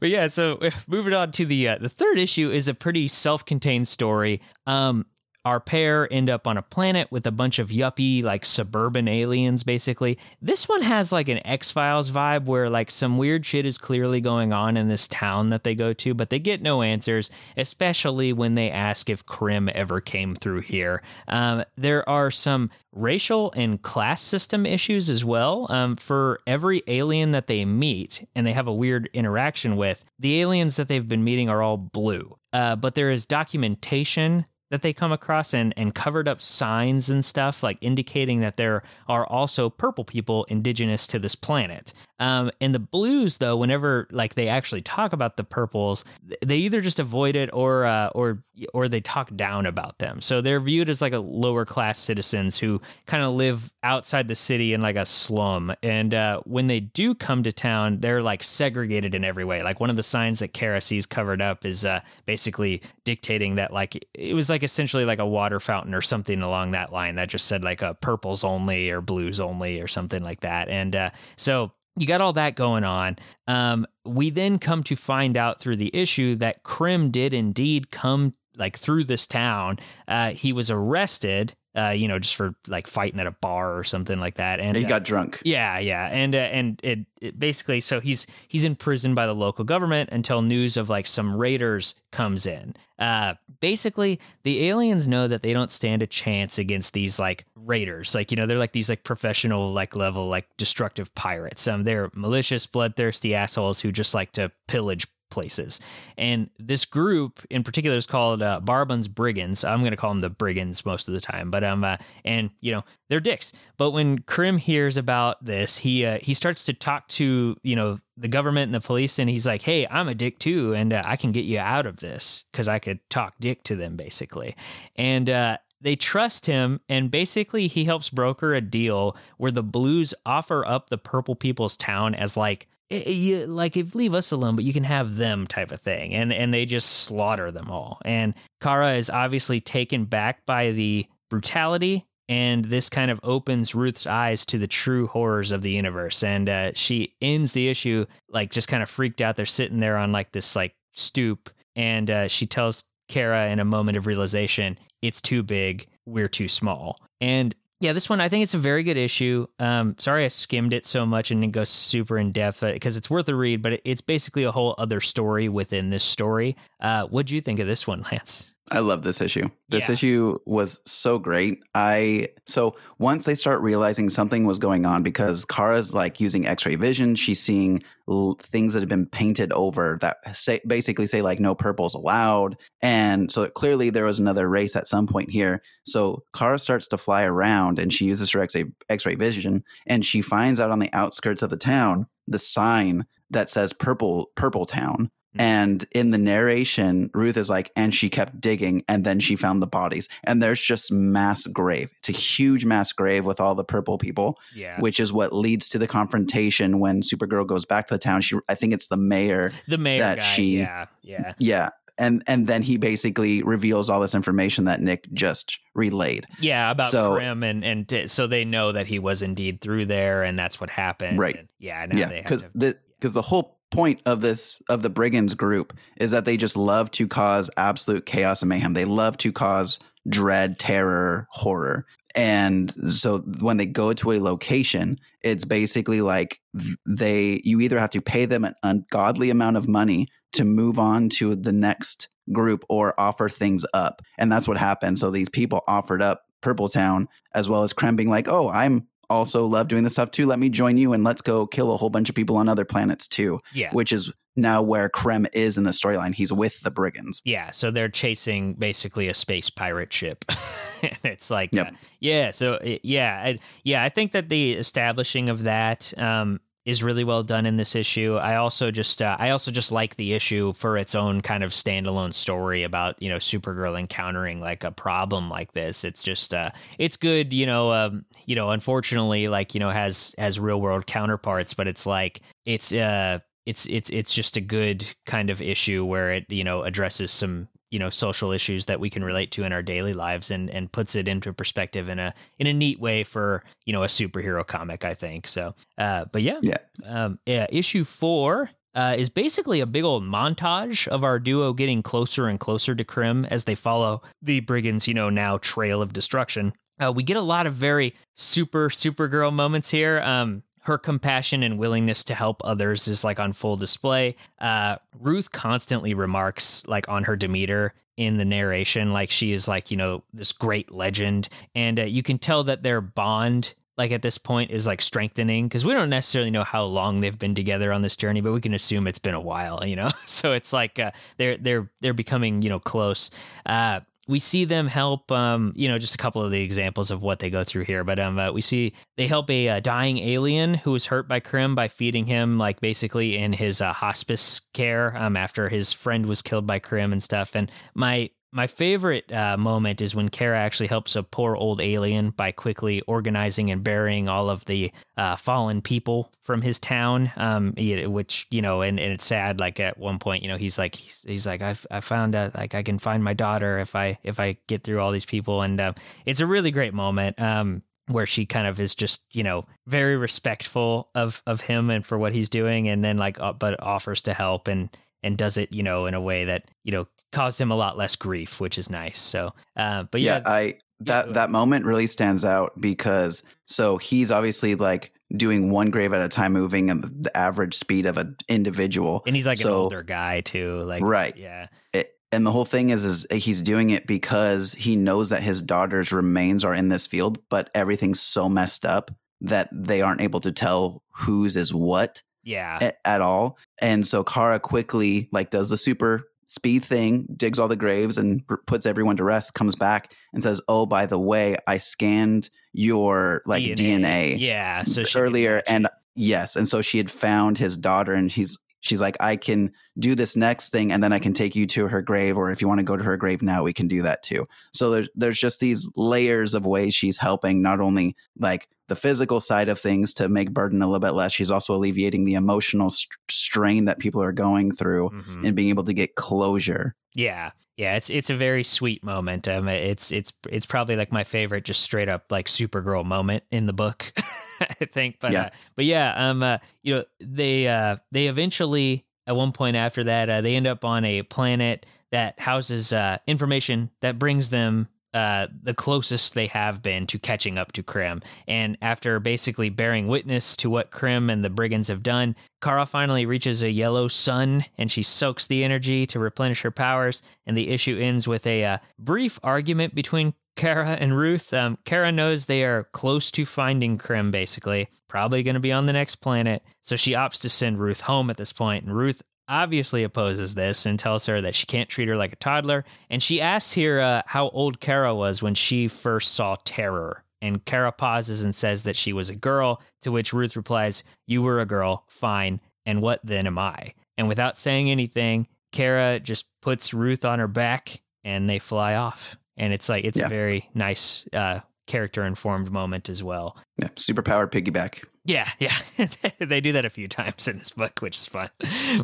but yeah. So moving on to the uh, the third issue is a pretty self-contained story. Um, our pair end up on a planet with a bunch of yuppie like suburban aliens. Basically, this one has like an X Files vibe where like some weird shit is clearly going on in this town that they go to, but they get no answers. Especially when they ask if Krim ever came through here. Um, there are some racial and class system issues as well. Um, for every alien that they meet and they have a weird interaction with, the aliens that they've been meeting are all blue. Uh, but there is documentation that they come across and, and covered up signs and stuff like indicating that there are also purple people indigenous to this planet um, and the blues though whenever like they actually talk about the purples they either just avoid it or uh, or or they talk down about them. So they're viewed as like a lower class citizens who kind of live outside the city in like a slum. And uh, when they do come to town they're like segregated in every way. Like one of the signs that Kara sees covered up is uh, basically dictating that like it was like essentially like a water fountain or something along that line that just said like a purples only or blues only or something like that. And uh, so you got all that going on. Um, we then come to find out through the issue that Krim did indeed come like through this town. Uh, he was arrested, uh, you know, just for like fighting at a bar or something like that. And He uh, got drunk. yeah, yeah, and uh, and it, it basically so he's he's in prison by the local government until news of like some raiders comes in. Uh, basically, the aliens know that they don't stand a chance against these like raiders. Like you know, they're like these like professional like level like destructive pirates. Um, they're malicious, bloodthirsty assholes who just like to pillage places. And this group in particular is called uh, Barbon's Brigands. I'm going to call them the Brigands most of the time, but um, uh, and you know they're dicks. But when Krim hears about this, he uh, he starts to talk to you know the government and the police, and he's like, "Hey, I'm a dick too, and uh, I can get you out of this because I could talk dick to them, basically." And uh, they trust him, and basically he helps broker a deal where the Blues offer up the Purple People's town as like eh, you, like if leave us alone, but you can have them type of thing, and and they just slaughter them all. And Kara is obviously taken back by the brutality, and this kind of opens Ruth's eyes to the true horrors of the universe. And uh, she ends the issue like just kind of freaked out. They're sitting there on like this like stoop, and uh, she tells Kara in a moment of realization, "It's too big. We're too small." And yeah, this one I think it's a very good issue. Um, sorry I skimmed it so much and didn't go super in depth because it's worth a read, but it- it's basically a whole other story within this story. Uh, what do you think of this one, Lance? I love this issue. This Yeah. issue was so great. I so once they start realizing something was going on because Kara's like using X-ray vision, she's seeing l- things that have been painted over that say basically say like no purples allowed, and so clearly there was another race at some point here. So Kara starts to fly around and she uses her X-ray, X-ray vision, and she finds out on the outskirts of the town the sign that says "Purple Purple Town." Mm. And in the narration, Ruth is like, and she kept digging, and then she found the bodies. And there's just mass grave. It's a huge mass grave with all the purple people, Yeah. which is what leads to the confrontation when Supergirl goes back to the town. She, I think it's the mayor. the mayor that guy. she- yeah. Yeah. Yeah. And and then he basically reveals all this information that Nick just relayed. Yeah, about So- Krim, and and t- so they know that he was indeed through there, and that's what happened. Right. And yeah. Now yeah, they have because the because the whole point of this of the brigands group is that they just love to cause absolute chaos and mayhem. They love to cause dread, terror, horror. And so when they go to a location, it's basically like they you either have to pay them an ungodly amount of money to move on to the next group or offer things up. And that's what happened. So these people offered up Purple Town as well as Krim being like, "Oh, I'm also love doing this stuff too. Let me join you and let's go kill a whole bunch of people on other planets too." yeah. Which is now where Krim is in the storyline. He's with the brigands. Yeah, so they're chasing basically a space pirate ship. it's like, Yep. uh, yeah, so uh, yeah, I, yeah, I think that the establishing of that um, is really well done in this issue. I also just, uh, I also just like the issue for its own kind of standalone story about you know Supergirl encountering like a problem like this. It's just, uh, it's good, you know, um, you know, unfortunately, like you know, has has real world counterparts, but it's like it's, uh, it's it's it's just a good kind of issue where it you know addresses some you know social issues that we can relate to in our daily lives and and puts it into perspective in a in a neat way for you know a superhero comic I think so uh but yeah Yeah. um yeah issue 4 uh, is basically a big old montage of our duo getting closer and closer to Krim as they follow the brigands, you know, now trail of destruction. Uh, we get a lot of very super Supergirl moments here. Um, her compassion and willingness to help others is like on full display. Uh, Ruth constantly remarks like on her demeanor in the narration, like she is like you know this great legend, and uh, you can tell that their bond like at this point is like strengthening because we don't necessarily know how long they've been together on this journey but we can assume it's been a while you know? So it's like uh, they're they're they're becoming you know close. Uh we see them help um you know just a couple of the examples of what they go through here but um uh, we see they help a uh, dying alien who was hurt by Krim by feeding him like basically in his uh, hospice care um after his friend was killed by Krim and stuff and my my favorite uh, moment is when Kara actually helps a poor old alien by quickly organizing and burying all of the uh, fallen people from his town. Um, which you know, and, and it's sad. Like at one point, you know, he's like, he's, he's like, I've I found out like I can find my daughter if I if I get through all these people, and uh, it's a really great moment. Um, where she kind of is just you know very respectful of of him and for what he's doing, and then like uh, but offers to help and and does it you know in a way that you know caused him a lot less grief, which is nice. So, uh, but yeah, yeah, I that go that moment really stands out because so he's obviously like doing one grave at a time, moving at the average speed of an individual. and he's like an older guy too, like Right. yeah, It, and the whole thing is, is he's doing it because he knows that his daughter's remains are in this field, but everything's so messed up that they aren't able to tell whose is what yeah, at all. And so Kara quickly like does the super speed thing, digs all the graves and puts everyone to rest, comes back and says, "Oh, by the way, I scanned your like DNA, yeah. So she earlier and yes, and so she had found his daughter and he's she's like, "I can do this next thing and then I can take you to her grave or if you want to go to her grave now, we can do that too." So there's there's just these layers of ways she's helping not only like the physical side of things to make burden a little bit less, she's also alleviating the emotional st- strain that people are going through Mhm. and being able to get closure. Yeah, yeah, it's it's a very sweet moment. Um, it's it's it's probably like my favorite, just straight up like Supergirl moment in the book. I think, but Yeah. uh, but yeah, um, uh, you know, they uh they eventually at one point after that uh, they end up on a planet that houses uh information that brings them uh, the closest they have been to catching up to Krim. And after basically bearing witness to what Krim and the brigands have done, Kara finally reaches a yellow sun and she soaks the energy to replenish her powers. And the issue ends with a uh, brief argument between Kara and Ruth. Um, Kara knows they are close to finding Krim, basically, probably going to be on the next planet. So she opts to send Ruth home at this point, and Ruth obviously opposes this and tells her that she can't treat her like a toddler. And she asks here uh, how old Kara was when she first saw terror. And Kara pauses and says that she was a girl, to which Ruth replies, You were a girl, fine. And what then am I? And without saying anything, Kara just puts Ruth on her back and they fly off. And it's like, it's Yeah. a very nice uh, character informed moment as well. Yeah, superpowered piggyback. Yeah, yeah. they do that a few times in this book, which is fun.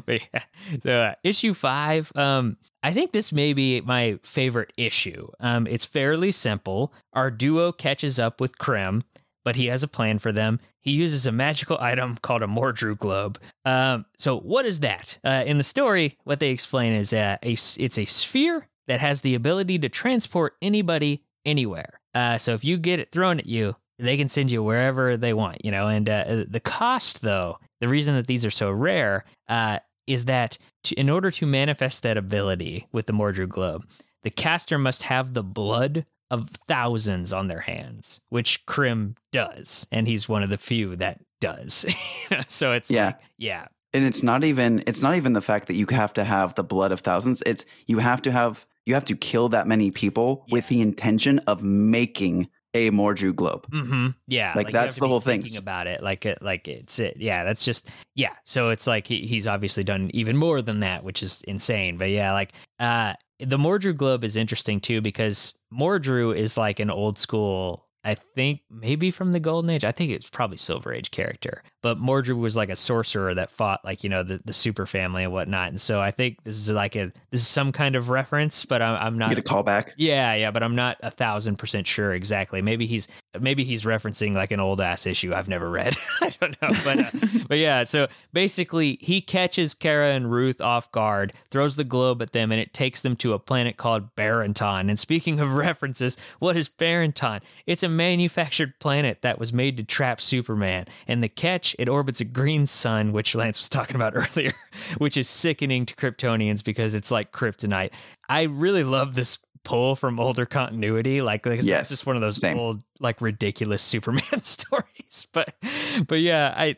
Yeah. So uh, issue five, um, I think this may be my favorite issue. Um, it's fairly simple. Our duo catches up with Krim, but he has a plan for them. He uses a magical item called a Mordru globe. Um, so what is that? Uh, in the story, what they explain is uh, a it's a sphere that has the ability to transport anybody anywhere. Uh, so if you get it thrown at you, they can send you wherever they want, you know. And uh, the cost, though, the reason that these are so rare uh, is that to, in order to manifest that ability with the Mordru globe, the caster must have the blood of thousands on their hands, which Krim does, and he's one of the few that does. so it's Yeah. like, yeah, And it's not even it's not even the fact that you have to have the blood of thousands. It's you have to have you have to kill that many people with the intention of making a Mordru globe. Mm-hmm. Yeah, Like, you that's the whole thing. About it, like it, like it's it. Yeah, that's just yeah. So it's like he, he's obviously done even more than that, which is insane. But yeah, like uh, the Mordru globe is interesting too because Mordru is like an old school. I think maybe from the Golden Age. I think it's probably Silver Age character, but Mordru was like a sorcerer that fought like you know the, the super family and whatnot. And so I think this is like a this is some kind of reference, but I'm, I'm not Get a callback. yeah, yeah, but I'm not a thousand percent sure exactly. Maybe he's maybe he's referencing like an old ass issue I've never read. I don't know, but uh, but yeah. So basically, he catches Kara and Ruth off guard, throws the globe at them, and it takes them to a planet called Barenton. And speaking of references, what is Barenton? It's a manufactured planet that was made to trap Superman. And the catch, it orbits a green sun, which Lance was talking about earlier, which is sickening to Kryptonians because it's like kryptonite. I really love this pull from older continuity. Like, like Yes, it's just one of those same. old, like ridiculous Superman stories. But, but yeah, I,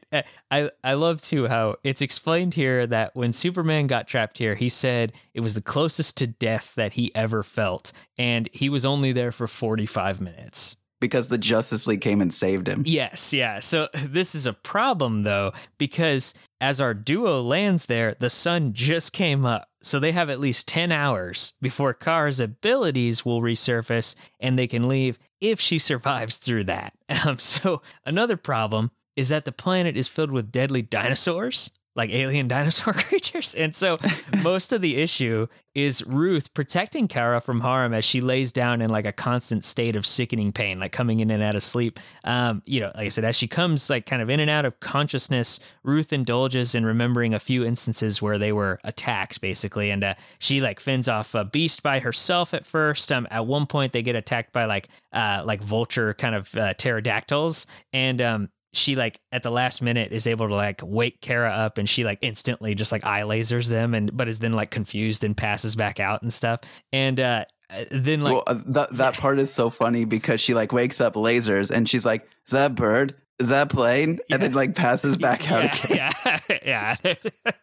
I, I love too how it's explained here that when Superman got trapped here, he said it was the closest to death that he ever felt, and he was only there for forty five minutes. Because the Justice League came and saved him. Yes, yeah. So this is a problem though, because as our duo lands there, the sun just came up. So they have at least 10 hours before Kara's abilities will resurface and they can leave if she survives through that. Um, so another problem is that the planet is filled with deadly dinosaurs. Like alien dinosaur creatures. And so most of the issue is Ruth protecting Kara from harm as she lays down in like a constant state of sickening pain, like coming in and out of sleep. Um, you know, like I said, as she comes like kind of in and out of consciousness, Ruth indulges in remembering a few instances where they were attacked, basically, and uh, she like fends off a beast by herself at first. Um, at one point, they get attacked by like uh, like vulture kind of uh, pterodactyls, and um, she like at the last minute is able to like wake Kara up and she like instantly just like eye lasers them and but is then like confused and passes back out and stuff. And uh then like well, uh, that that part is so funny because she like wakes up lasers and she's like, "Is that bird? Is that plane?" And then like passes back out again. yeah, yeah, yeah.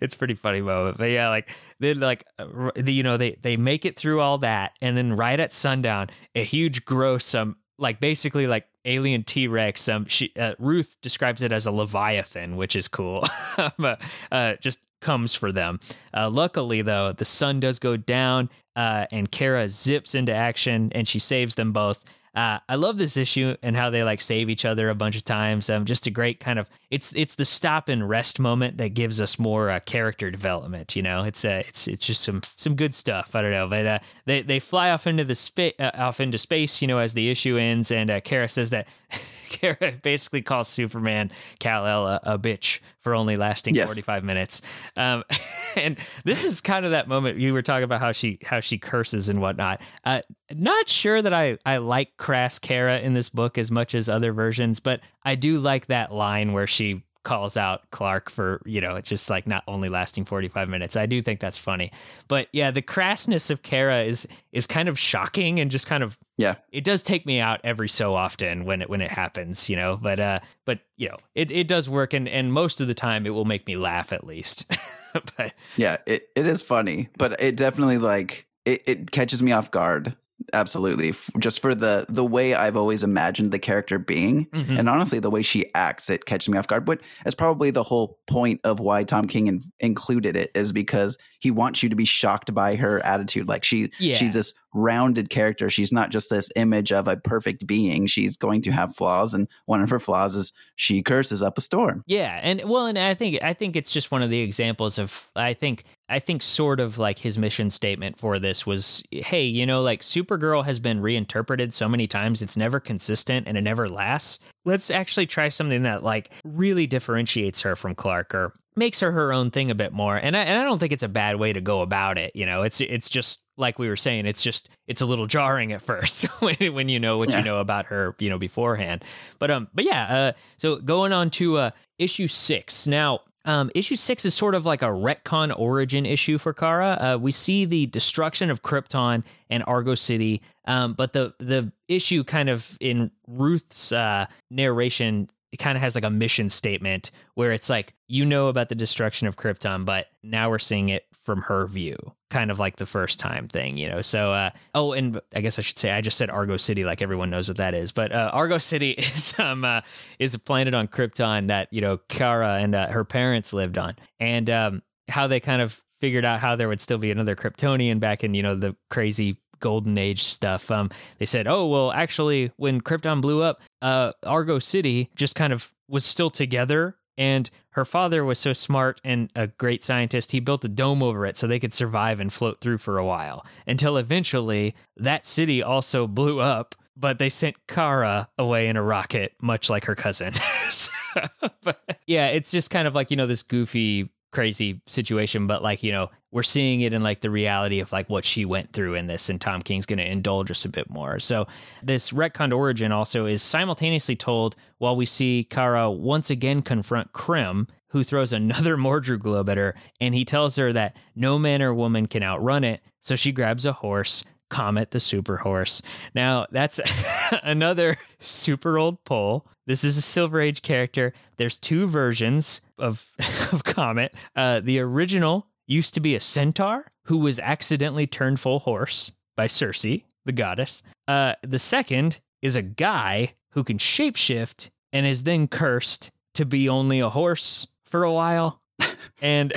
it's pretty funny moment, but yeah, like then like you know they they make it through all that, and then right at sundown, a huge gross um like basically like alien T Rex um she uh, Ruth describes it as a leviathan, which is cool. but, uh, just comes for them. Uh, luckily though, the sun does go down, uh, and Kara zips into action, and she saves them both. Uh, I love this issue and how they like save each other a bunch of times. Um, just a great kind of it's it's the stop and rest moment that gives us more uh, character development. You know, it's uh, it's it's just some some good stuff. I don't know, but uh, they they fly off into the space uh, off into space. You know, as the issue ends, and uh, Kara says that Kara basically calls Superman Kal El a, a bitch for only lasting Yes. 45 minutes. Um, and this is kind of that moment you were talking about how she how she curses and whatnot. Uh, not sure that I I like crass Kara in this book as much as other versions, but I do like that line where she calls out Clark for, you know, just like not only lasting 45 minutes. I do think that's funny. But yeah, the crassness of Kara is is kind of shocking and just kind of Yeah. it does take me out every so often when it when it happens, you know. But uh but you know, it, it does work and and most of the time it will make me laugh at least. but Yeah, it, it is funny, but it definitely like it, it catches me off guard. Absolutely. F- Just for the the way I've always imagined the character being. Mhm. And honestly, the way she acts, it catches me off guard. But it's probably the whole point of why Tom King in, included it is because he wants you to be shocked by her attitude. Like she Yeah. she's this rounded character. She's not just this image of a perfect being. She's going to have flaws, and one of her flaws is she curses up a storm. Yeah, and well, and I think I think it's just one of the examples of I think I think sort of like his mission statement for this was, hey, you know, like Supergirl has been reinterpreted so many times, it's never consistent and it never lasts. Let's actually try something that like really differentiates her from Clark or makes her her own thing a bit more. And I, and I don't think it's a bad way to go about it. You know, it's it's just like we were saying, it's just it's a little jarring at first when, when you know what Yeah. you know about her, you know, beforehand. But um, but yeah, uh, so going on to uh, issue six now. Um, issue six is sort of like a retcon origin issue for Kara. Uh, we see the destruction of Krypton and Argo City, um, but the the issue kind of in Ruth's uh, narration it kind of has like a mission statement where it's like you know about the destruction of Krypton, but now we're seeing it from her view, kind of like the first time thing, you know. So, uh, oh, and I guess I should say I just said Argo City, like everyone knows what that is, but uh, Argo City is um uh, is a planet on Krypton that you know Kara and uh, her parents lived on, and um, how they kind of figured out how there would still be another Kryptonian back in you know the crazy golden age stuff um they said oh well actually when krypton blew up uh argo city just kind of was still together and her father was so smart and a great scientist he built a dome over it so they could survive and float through for a while until eventually that city also blew up but they sent Kara away in a rocket, much like her cousin. So, but yeah, it's just kind of like, you know, this goofy, crazy situation, but like, you know, we're seeing it in like the reality of like what she went through in this, and Tom King's going to indulge us a bit more. So, this retconned origin also is simultaneously told while we see Kara once again confront Krim, who throws another Mordru globe at her, and he tells her that no man or woman can outrun it. So she grabs a horse, Comet the Super Horse. Now, that's another super old poll. This is a Silver Age character. There's two versions of, of Comet. Uh, the original used to be a centaur who was accidentally turned full horse by Circe, the goddess. Uh, the second is a guy who can shapeshift and is then cursed to be only a horse for a while. and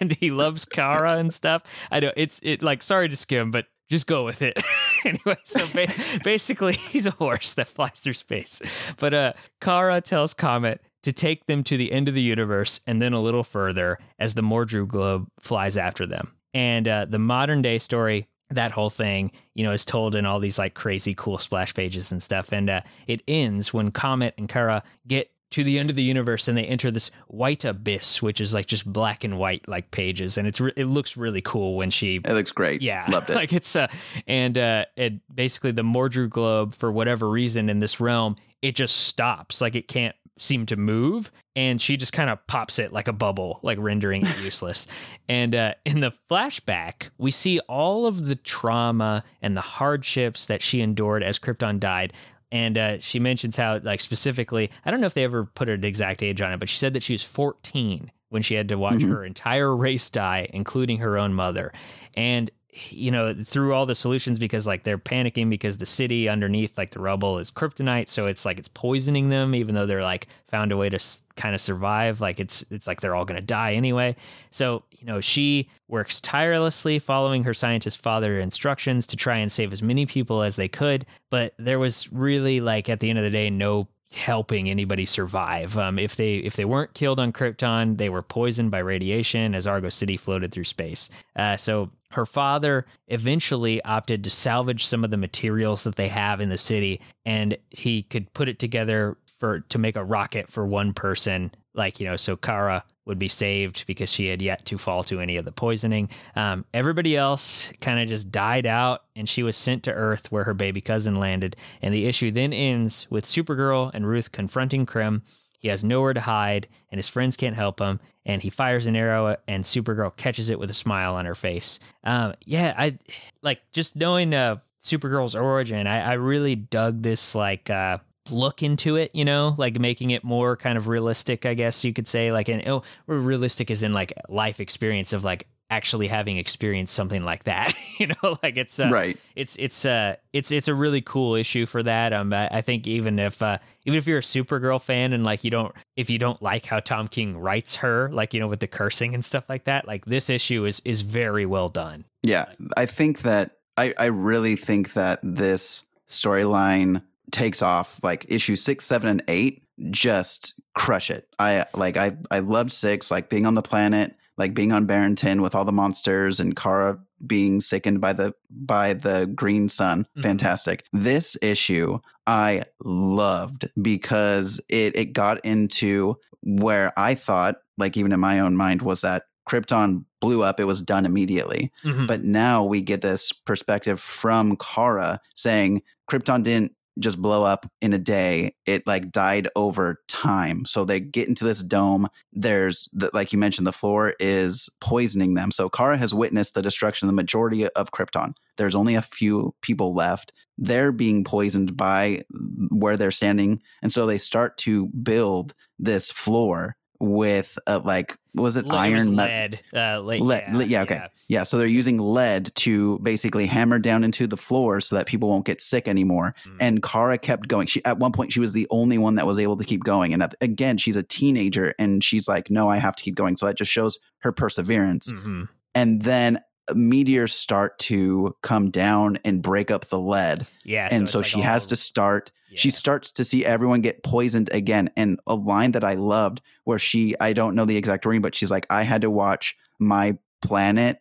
and he loves Kara and stuff. I know it's it like sorry to skim, but just go with it. anyway, so ba- basically he's a horse that flies through space. But uh Kara tells Comet to take them to the end of the universe and then a little further as the Mordru globe flies after them. And uh, the modern day story that whole thing, you know, is told in all these like crazy cool splash pages and stuff. And uh, it ends when Comet and Kara get to the end of the universe and they enter this white abyss, which is like just black and white like pages, and it's re- it looks really cool when she It looks great. yeah, Loved it. like it's uh, and uh, it basically the Mordru globe for whatever reason in this realm it just stops, like it can't seem to move, and she just kind of pops it like a bubble, like rendering it useless. And uh, in the flashback, we see all of the trauma and the hardships that she endured as Krypton died. And uh, she mentions how, like specifically, I don't know if they ever put an exact age on it, but she said that she was 14 when she had to watch Mhm. her entire race die, including her own mother. And you know, through all the solutions, because like they're panicking because the city underneath, like the rubble, is kryptonite, so it's like it's poisoning them, even though they're like found a way to s- kind of survive. Like it's it's like they're all gonna die anyway. So you know, she works tirelessly following her scientist father instructions to try and save as many people as they could. But there was really like at the end of the day, no helping anybody survive. Um, if they if they weren't killed on Krypton, they were poisoned by radiation as Argo City floated through space. Uh, so her father eventually opted to salvage some of the materials that they have in the city, and he could put it together for to make a rocket for one person like you know, so Kara would be saved because she had yet to fall to any of the poisoning. Um, everybody else kind of just died out, and she was sent to Earth where her baby cousin landed. And the issue then ends with Supergirl and Ruth confronting Krim. He has nowhere to hide, and his friends can't help him. And he fires an arrow, and Supergirl catches it with a smile on her face. Um, yeah, I like just knowing uh, Supergirl's origin. I, I really dug this like uh, look into it, you know, like making it more kind of realistic, I guess you could say. Like, an oh, realistic is in like life experience of like actually having experienced something like that, you know, like it's uh, right. It's it's uh it's it's a really cool issue for that. Um, I, I think even if uh even if you're a Supergirl fan and like you don't if you don't like how Tom King writes her, like you know with the cursing and stuff like that, like this issue is is very well done. Yeah, I think that I I really think that this storyline takes off like issue six, seven, and eight just crush it. I like I I loved six, like being on the planet, like being on Barrington with all the monsters and Kara being sickened by the by the green sun. Mm-hmm. Fantastic. This issue I loved because it it got into where I thought, like even in my own mind, was that Krypton blew up, it was done immediately. Mm-hmm. But now we get this perspective from Kara saying Krypton didn't just blow up in a day. It like died over time. So they get into this dome. There's the, like you mentioned, the floor is poisoning them. So Kara has witnessed the destruction of the majority of Krypton. There's only a few people left. They're being poisoned by mm, where they're standing. And so they start to build this floor with uh, like was it iron was lead uh, lead, lead, yeah, yeah, okay yeah. yeah. so they're using lead to basically hammer down into the floor so that people won't get sick anymore mm. and kara kept going she at one point she was the only one that was able to keep going and again she's a teenager and she's like no i have to keep going so that just shows her perseverance mm-hmm. and then meteors start to come down and break up the lead yeah and so, so like she has to start she starts to see everyone get poisoned again. And a line that I loved where she, I don't know the exact wording, but she's like, I had to watch my planet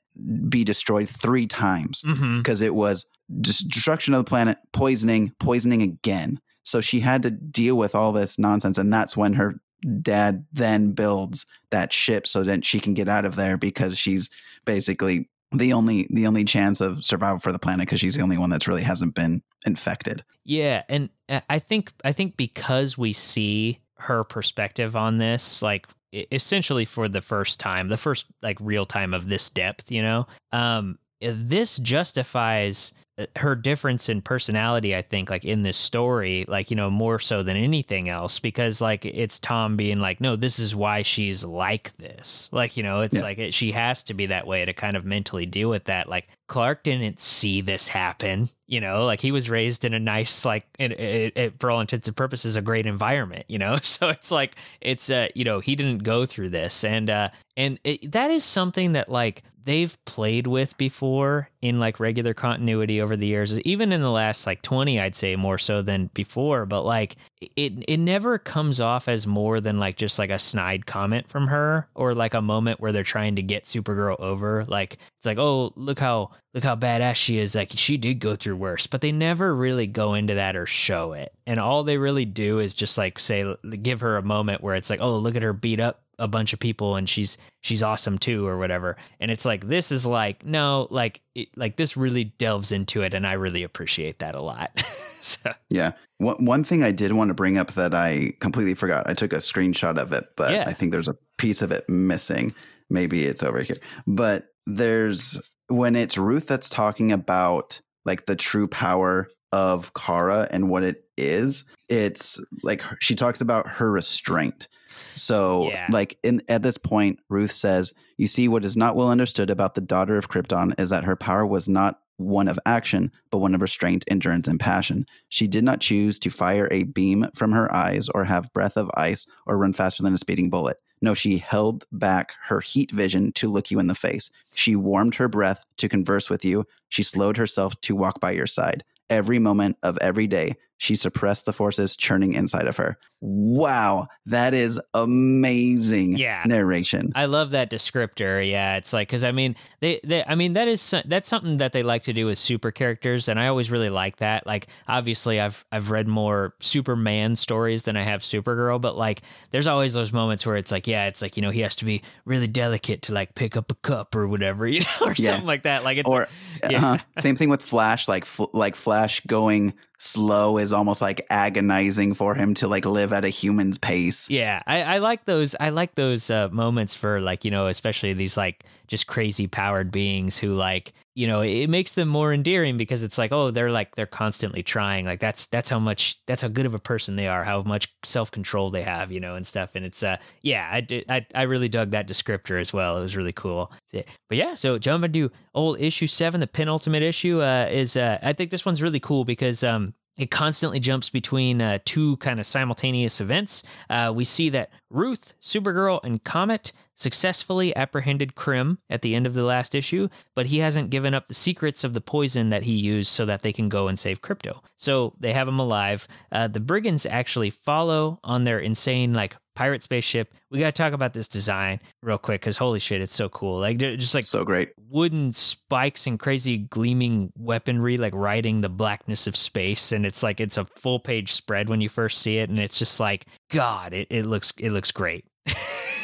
be destroyed three times because mm-hmm. it was destruction of the planet, poisoning, poisoning again. So she had to deal with all this nonsense. And that's when her dad then builds that ship so that she can get out of there because she's basically the only the only chance of survival for the planet because she's the only one that's really hasn't been infected. Yeah, and uh, I think I think because we see her perspective on this, like essentially for the first time, the first like real time of this depth, you know, um, this justifies her difference in personality i think like in this story like you know more so than anything else because like it's tom being like no this is why she's like this. Like you know it's yeah. like it, she has to be that way to kind of mentally deal with that. Like clark didn't see this happen you know like he was raised in a nice like it, it, it, for all intents and purposes a great environment you know? So it's like it's uh you know he didn't go through this. And uh and that is something that like they've played with before in like regular continuity over the years even in the last like 20 I'd say more so than before. But like it it never comes off as more than like just like a snide comment from her or like a moment where they're trying to get Supergirl over. Like it's like oh look how look how badass she is. Like she did go through worse. But they never really go into that or show it. And all they really do is just like say give her a moment where it's like oh look at her beat up a bunch of people and she's she's awesome too or whatever. And it's like this is like no like it, like this really delves into it and i really appreciate that a lot. So. yeah. One, one thing i did want to bring up that i completely forgot. I took a screenshot of it but yeah. i think there's a piece of it missing. Maybe it's over here. But there's when it's ruth that's talking about like the true power of kara and what it is it's like she talks about her restraint so, yeah. like in at this point, Ruth says, "You see, what is not well understood about the daughter of Krypton is that her power was not one of action, but one of restraint, endurance, and passion. She did not choose to fire a beam from her eyes, or have breath of ice, or run faster than a speeding bullet." No, she held back her heat vision to look you in the face. She warmed her breath to converse with you. She slowed herself to walk by your side. Every moment of every day, she suppressed the forces churning inside of her. Wow, that is amazing Yeah. narration. I love that descriptor. Yeah, it's like because I mean they, they I mean that is that's something that they like to do with super characters, and I always really like that. Like obviously I've I've read more Superman stories than I have Supergirl, but like there's always those moments where it's like yeah, it's like you know he has to be really delicate to like pick up a cup or whatever, you know, or Yeah. something like that. Like it's or yeah. uh, same thing with Flash. Like like Flash going slow is almost like agonizing for him to like live at a human's pace. Yeah, I, I like those. I like those uh, moments for like you know, especially these like just crazy powered beings who like you know it makes them more endearing because it's like oh they're like they're constantly trying like that's that's how much that's how good of a person they are how much self control they have you know and stuff and it's uh yeah I did I, I really dug that descriptor as well it was really cool but yeah so jumping to old issue seven the penultimate issue uh, is uh, I think this one's really cool because um it constantly jumps between uh, two kind of simultaneous events. Uh, we see that Ruth, Supergirl, and Comet successfully apprehended Krim at the end of the last issue, but he hasn't given up the secrets of the poison that he used so that they can go and save Krypto. So they have him alive. Uh, the brigands actually follow on their insane, like, pirate spaceship. We got to talk about this design real quick because holy shit, it's so cool. Like, just like So great. wooden spikes and crazy gleaming weaponry like riding the blackness of space and it's like it's a full page spread when you first see it and it's just like god it, it looks it looks great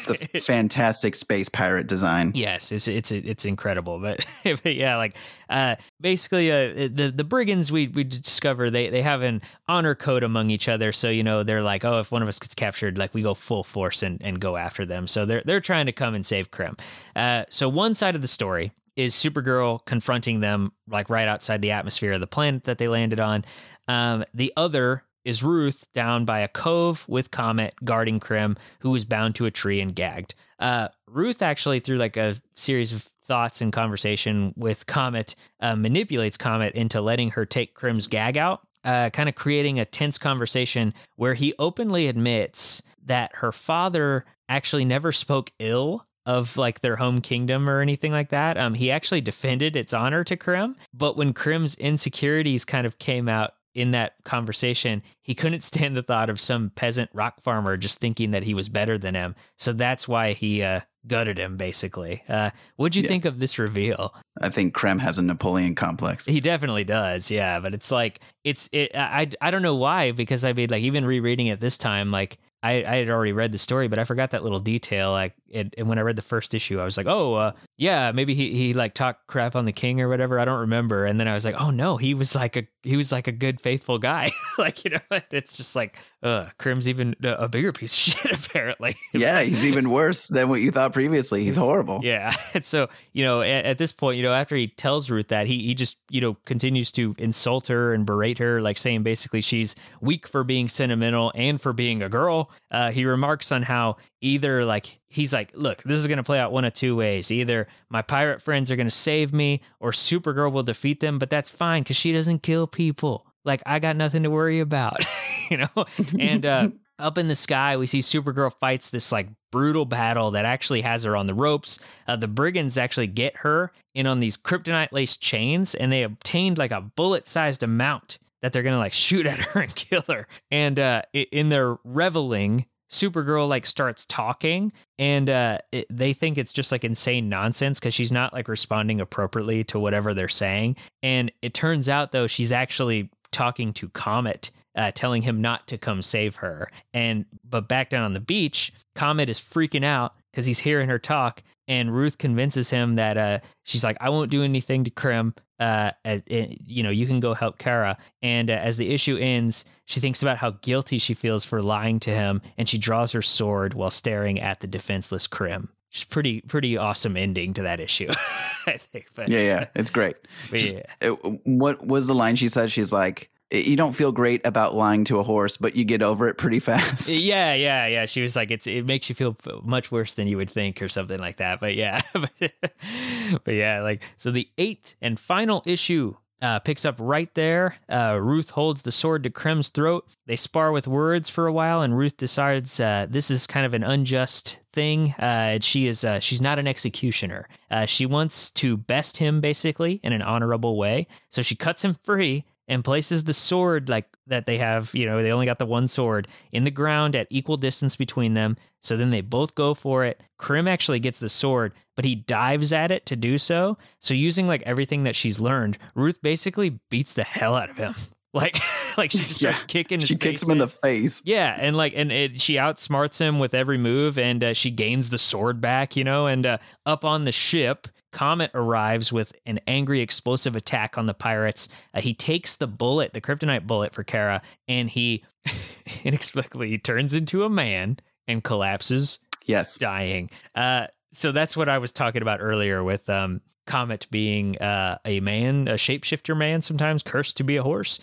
The fantastic space pirate design. yes it's it's it's incredible but, but yeah like uh basically uh the the brigands we we discover they they have an honor code among each other so you know they're like oh if one of us gets captured like we go full force and and go after them so they're they're trying to come and save Krim uh so one side of the story is Supergirl confronting them like right outside the atmosphere of the planet that they landed on. Um, the other is Ruth down by a cove with Comet guarding Krim, who was bound to a tree and gagged. Uh, Ruth actually, through like a series of thoughts and conversation with Comet, uh, manipulates Comet into letting her take Krim's gag out. Uh, kind of creating a tense conversation where he openly admits that her father actually never spoke ill of like their home kingdom or anything like that. Um, he actually defended its honor to Krim, but when Krim's insecurities kind of came out in that conversation, he couldn't stand the thought of some peasant rock farmer just thinking that he was better than him. So that's why he uh, gutted him, basically. Uh, what'd you Yeah. think of this reveal? I think Krim has a Napoleon complex. He definitely does, yeah. But it's like it's it. I I don't know why because I mean like even rereading it this time, like I I had already read the story, but I forgot that little detail. Like it, and when I read the first issue, I was like, oh uh, yeah, maybe he he like talked crap on the king or whatever. I don't remember. And then I was like, oh no, he was like a he was like a good faithful guy. like you know, it's just like uh, Krim's even a a bigger piece of shit apparently. Yeah, he's even worse than what you thought previously. He's horrible. Yeah. And so, you know, at, at this point, you know, after he tells Ruth that, he, he just, you know, continues to insult her and berate her, like saying basically she's weak for being sentimental and for being a girl. Uh, he remarks on how either like, he's like, look, this is going to play out one of two ways. Either my pirate friends are going to save me or Supergirl will defeat them, but that's fine because she doesn't kill people. Like, I got nothing to worry about, you know? And, uh, up in the sky, we see Supergirl fights this like brutal battle that actually has her on the ropes. Uh, the brigands actually get her in on these kryptonite laced chains, and they obtained like a bullet sized amount that they're gonna like shoot at her and kill her. And uh, in their reveling, Supergirl like starts talking, and uh, it, they think it's just like insane nonsense because she's not like responding appropriately to whatever they're saying. And it turns out though she's actually talking to Comet uh, telling him not to come save her. And but back down on the beach, Comet is freaking out because he's hearing her talk, and Ruth convinces him that uh, she's like, "I won't do anything to Krim. Uh, uh, uh, you know, you can go help Kara." And uh, as the issue ends, she thinks about how guilty she feels for lying to him, and she draws her sword while staring at the defenseless Krim. It's pretty pretty awesome ending to that issue, I think. But Yeah, yeah, it's great. She's- yeah. uh, what was the line she said? She's like, "You don't feel great about lying to a horse, but you get over it pretty fast." Yeah, yeah, yeah. She was like, it's it makes you feel much worse than you would think, or something like that. But yeah, but yeah, like so. The eighth and final issue uh, picks up right there. Uh, Ruth holds the sword to Krim's throat. They spar with words for a while, and Ruth decides uh, this is kind of an unjust thing. Uh, she is uh, she's not an executioner. Uh, she wants to best him basically in an honorable way. So she cuts him free and places the sword like that they have, you know, they only got the one sword in the ground at equal distance between them. So then they both go for it. Krim actually gets the sword, but he dives at it to do so. So using like everything that she's learned, Ruth basically beats the hell out of him. Like, like she just starts Yeah. kicking. His She kicks him in the face. yeah, and like, and it, she outsmarts him with every move, and uh, she gains the sword back, you know. And uh, up on the ship, Comet arrives with an angry, explosive attack on the pirates. Uh, he takes the bullet, the kryptonite bullet for Kara, and he inexplicably turns into a man and collapses, Yes. dying. Uh, so that's what I was talking about earlier with um, Comet being uh, a man, a shapeshifter man, sometimes cursed to be a horse.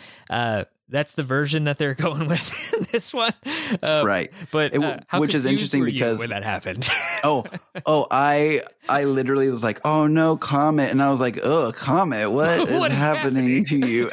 That's the version that they're going with in this one, uh, Right. But uh, how which is interesting because- when that happened. Oh, oh, I I literally was like, oh no, Comet, and I was like, oh, Comet, what is, What is happening, happening? to you?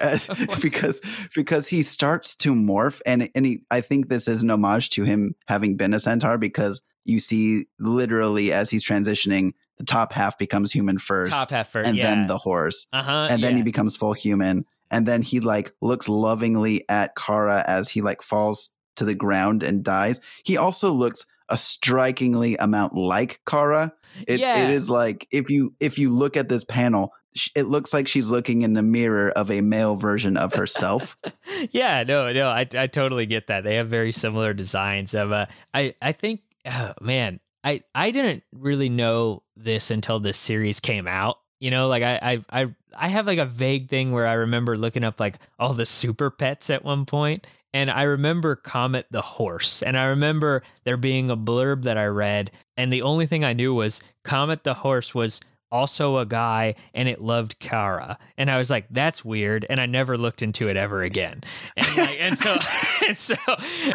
Because because he starts to morph, and and he, I think this is an homage to him having been a centaur because you see literally as he's transitioning, the top half becomes human first, Top half first, and yeah. then the horse, uh huh, and then he becomes full human, and then he like looks lovingly at Kara as he like falls to the ground and dies. He also looks a strikingly amount like Kara. It, Yeah. it is like if you if you look at this panel, it looks like she's looking in the mirror of a male version of herself. yeah, no, no, I, I totally get that. They have very similar designs. Of, uh, I, I think, oh, man, I, I didn't really know this until this series came out. You know, like I, I, I, have like a vague thing where I remember looking up like all the super pets at one point, and I remember Comet the horse, and I remember there being a blurb that I read, and the only thing I knew was Comet the horse was also a guy and it loved Kara. And I was like, that's weird. And I never looked into it ever again. And, like, and so and so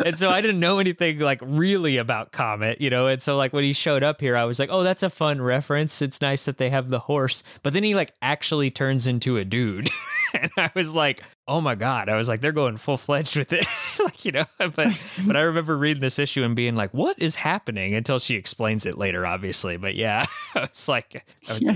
and so I didn't know anything like really about Comet, you know. And so like when he showed up here, I was like, oh, that's a fun reference. It's nice that they have the horse. But then he like actually turns into a dude. and I was like, oh my God. I was like, they're going full fledged with it. like, you know, but but I remember reading this issue and being like, what is happening until she explains it later, obviously. But yeah, I was like, I was,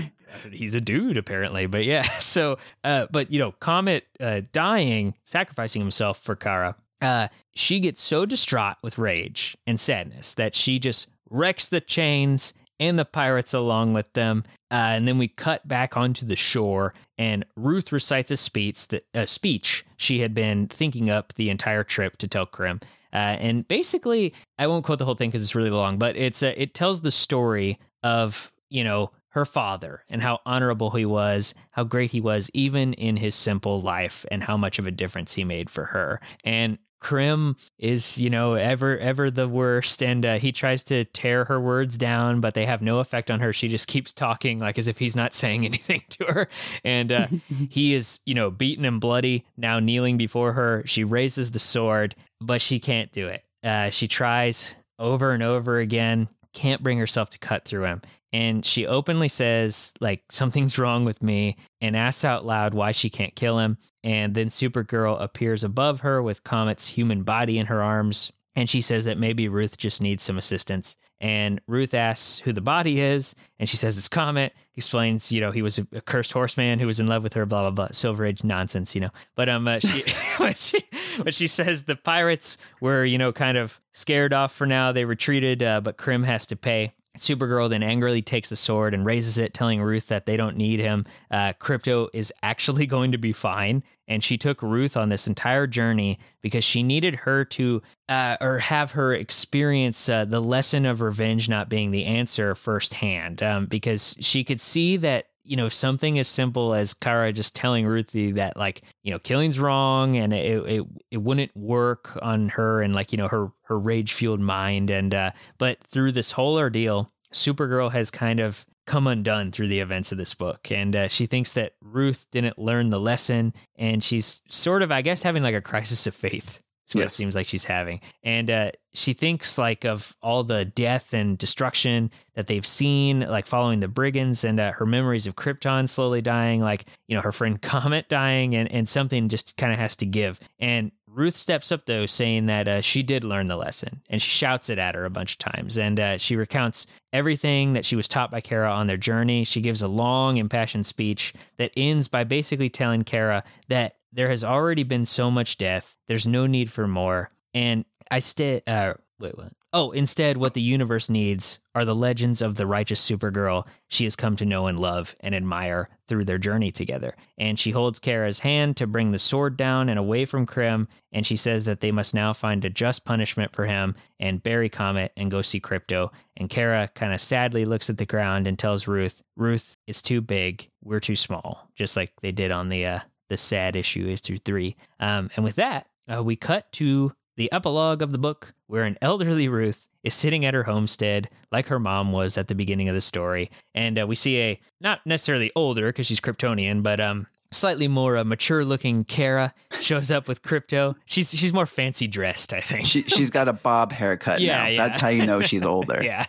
he's a dude apparently. But yeah, so, uh, but you know, Comet uh, dying, sacrificing himself for Kara, uh, she gets so distraught with rage and sadness that she just wrecks the chains and the pirates along with them. Uh, and then we cut back onto the shore, and Ruth recites a speech that a speech she had been thinking up the entire trip to tell Krim. Uh, and basically, I won't quote the whole thing because it's really long, but it's uh, it tells the story of you know her father and how honorable he was, how great he was, even in his simple life, and how much of a difference he made for her. And Krim is, you know, ever ever the worst, and uh, he tries to tear her words down, but they have no effect on her. She just keeps talking like as if he's not saying anything to her, and uh, he is, you know, beaten and bloody, now kneeling before her. She raises the sword, but she can't do it. Uh, she tries over and over again, can't bring herself to cut through him. And she openly says, like, something's wrong with me, and asks out loud why she can't kill him. And then Supergirl appears above her with Comet's human body in her arms. And she says that maybe Ruth just needs some assistance. And Ruth asks who the body is, and she says it's Comet. Explains, you know, he was a, cursed horseman who was in love with her, blah blah blah, Silver Age nonsense, you know. But um, uh, she, but she, but she says the pirates were, you know, kind of scared off for now. They retreated, uh, but Krim has to pay. Supergirl then angrily takes the sword and raises it, telling Ruth that they don't need him. Uh, Krypto is actually going to be fine. And she took Ruth on this entire journey because she needed her to, uh, or have her experience uh, the lesson of revenge not being the answer firsthand. Um, because she could see that you know something as simple as Kara just telling Ruthie that like you know killing's wrong and it it, it wouldn't work on her and like you know her her rage fueled mind and uh but through this whole ordeal Supergirl has kind of come undone through the events of this book. And uh, she thinks that Ruth didn't learn the lesson and she's sort of I guess having like a crisis of faith is what it seems like she's having. And uh, she thinks like of all the death and destruction that they've seen, like following the brigands and uh, her memories of Krypton slowly dying, like, you know, her friend Comet dying and, and something just kind of has to give. And Ruth steps up though, saying that uh, she did learn the lesson and she shouts it at her a bunch of times. And uh, she recounts everything that she was taught by Kara on their journey. She gives a long, impassioned speech that ends by basically telling Kara that There has already been so much death. There's no need for more. And I still, uh, wait, what? Oh, instead, what the universe needs are the legends of the righteous Supergirl she has come to know and love and admire through their journey together. And she holds Kara's hand to bring the sword down and away from Krim, and she says that they must now find a just punishment for him and bury Comet and go see Krypto. And Kara kind of sadly looks at the ground and tells Ruth, Ruth, it's too big, we're too small, just like they did on the uh, the sad issue issue three. Um, and with that, uh, we cut to the epilogue of the book, where an elderly Ruth is sitting at her homestead, like her mom was at the beginning of the story, and uh, we see a not necessarily older because she's Kryptonian, but um, slightly more uh, mature-looking Kara shows up with Krypto. She's she's more fancy dressed, I think. She she's got a bob haircut Yeah, now. yeah. That's how you know she's older. yeah,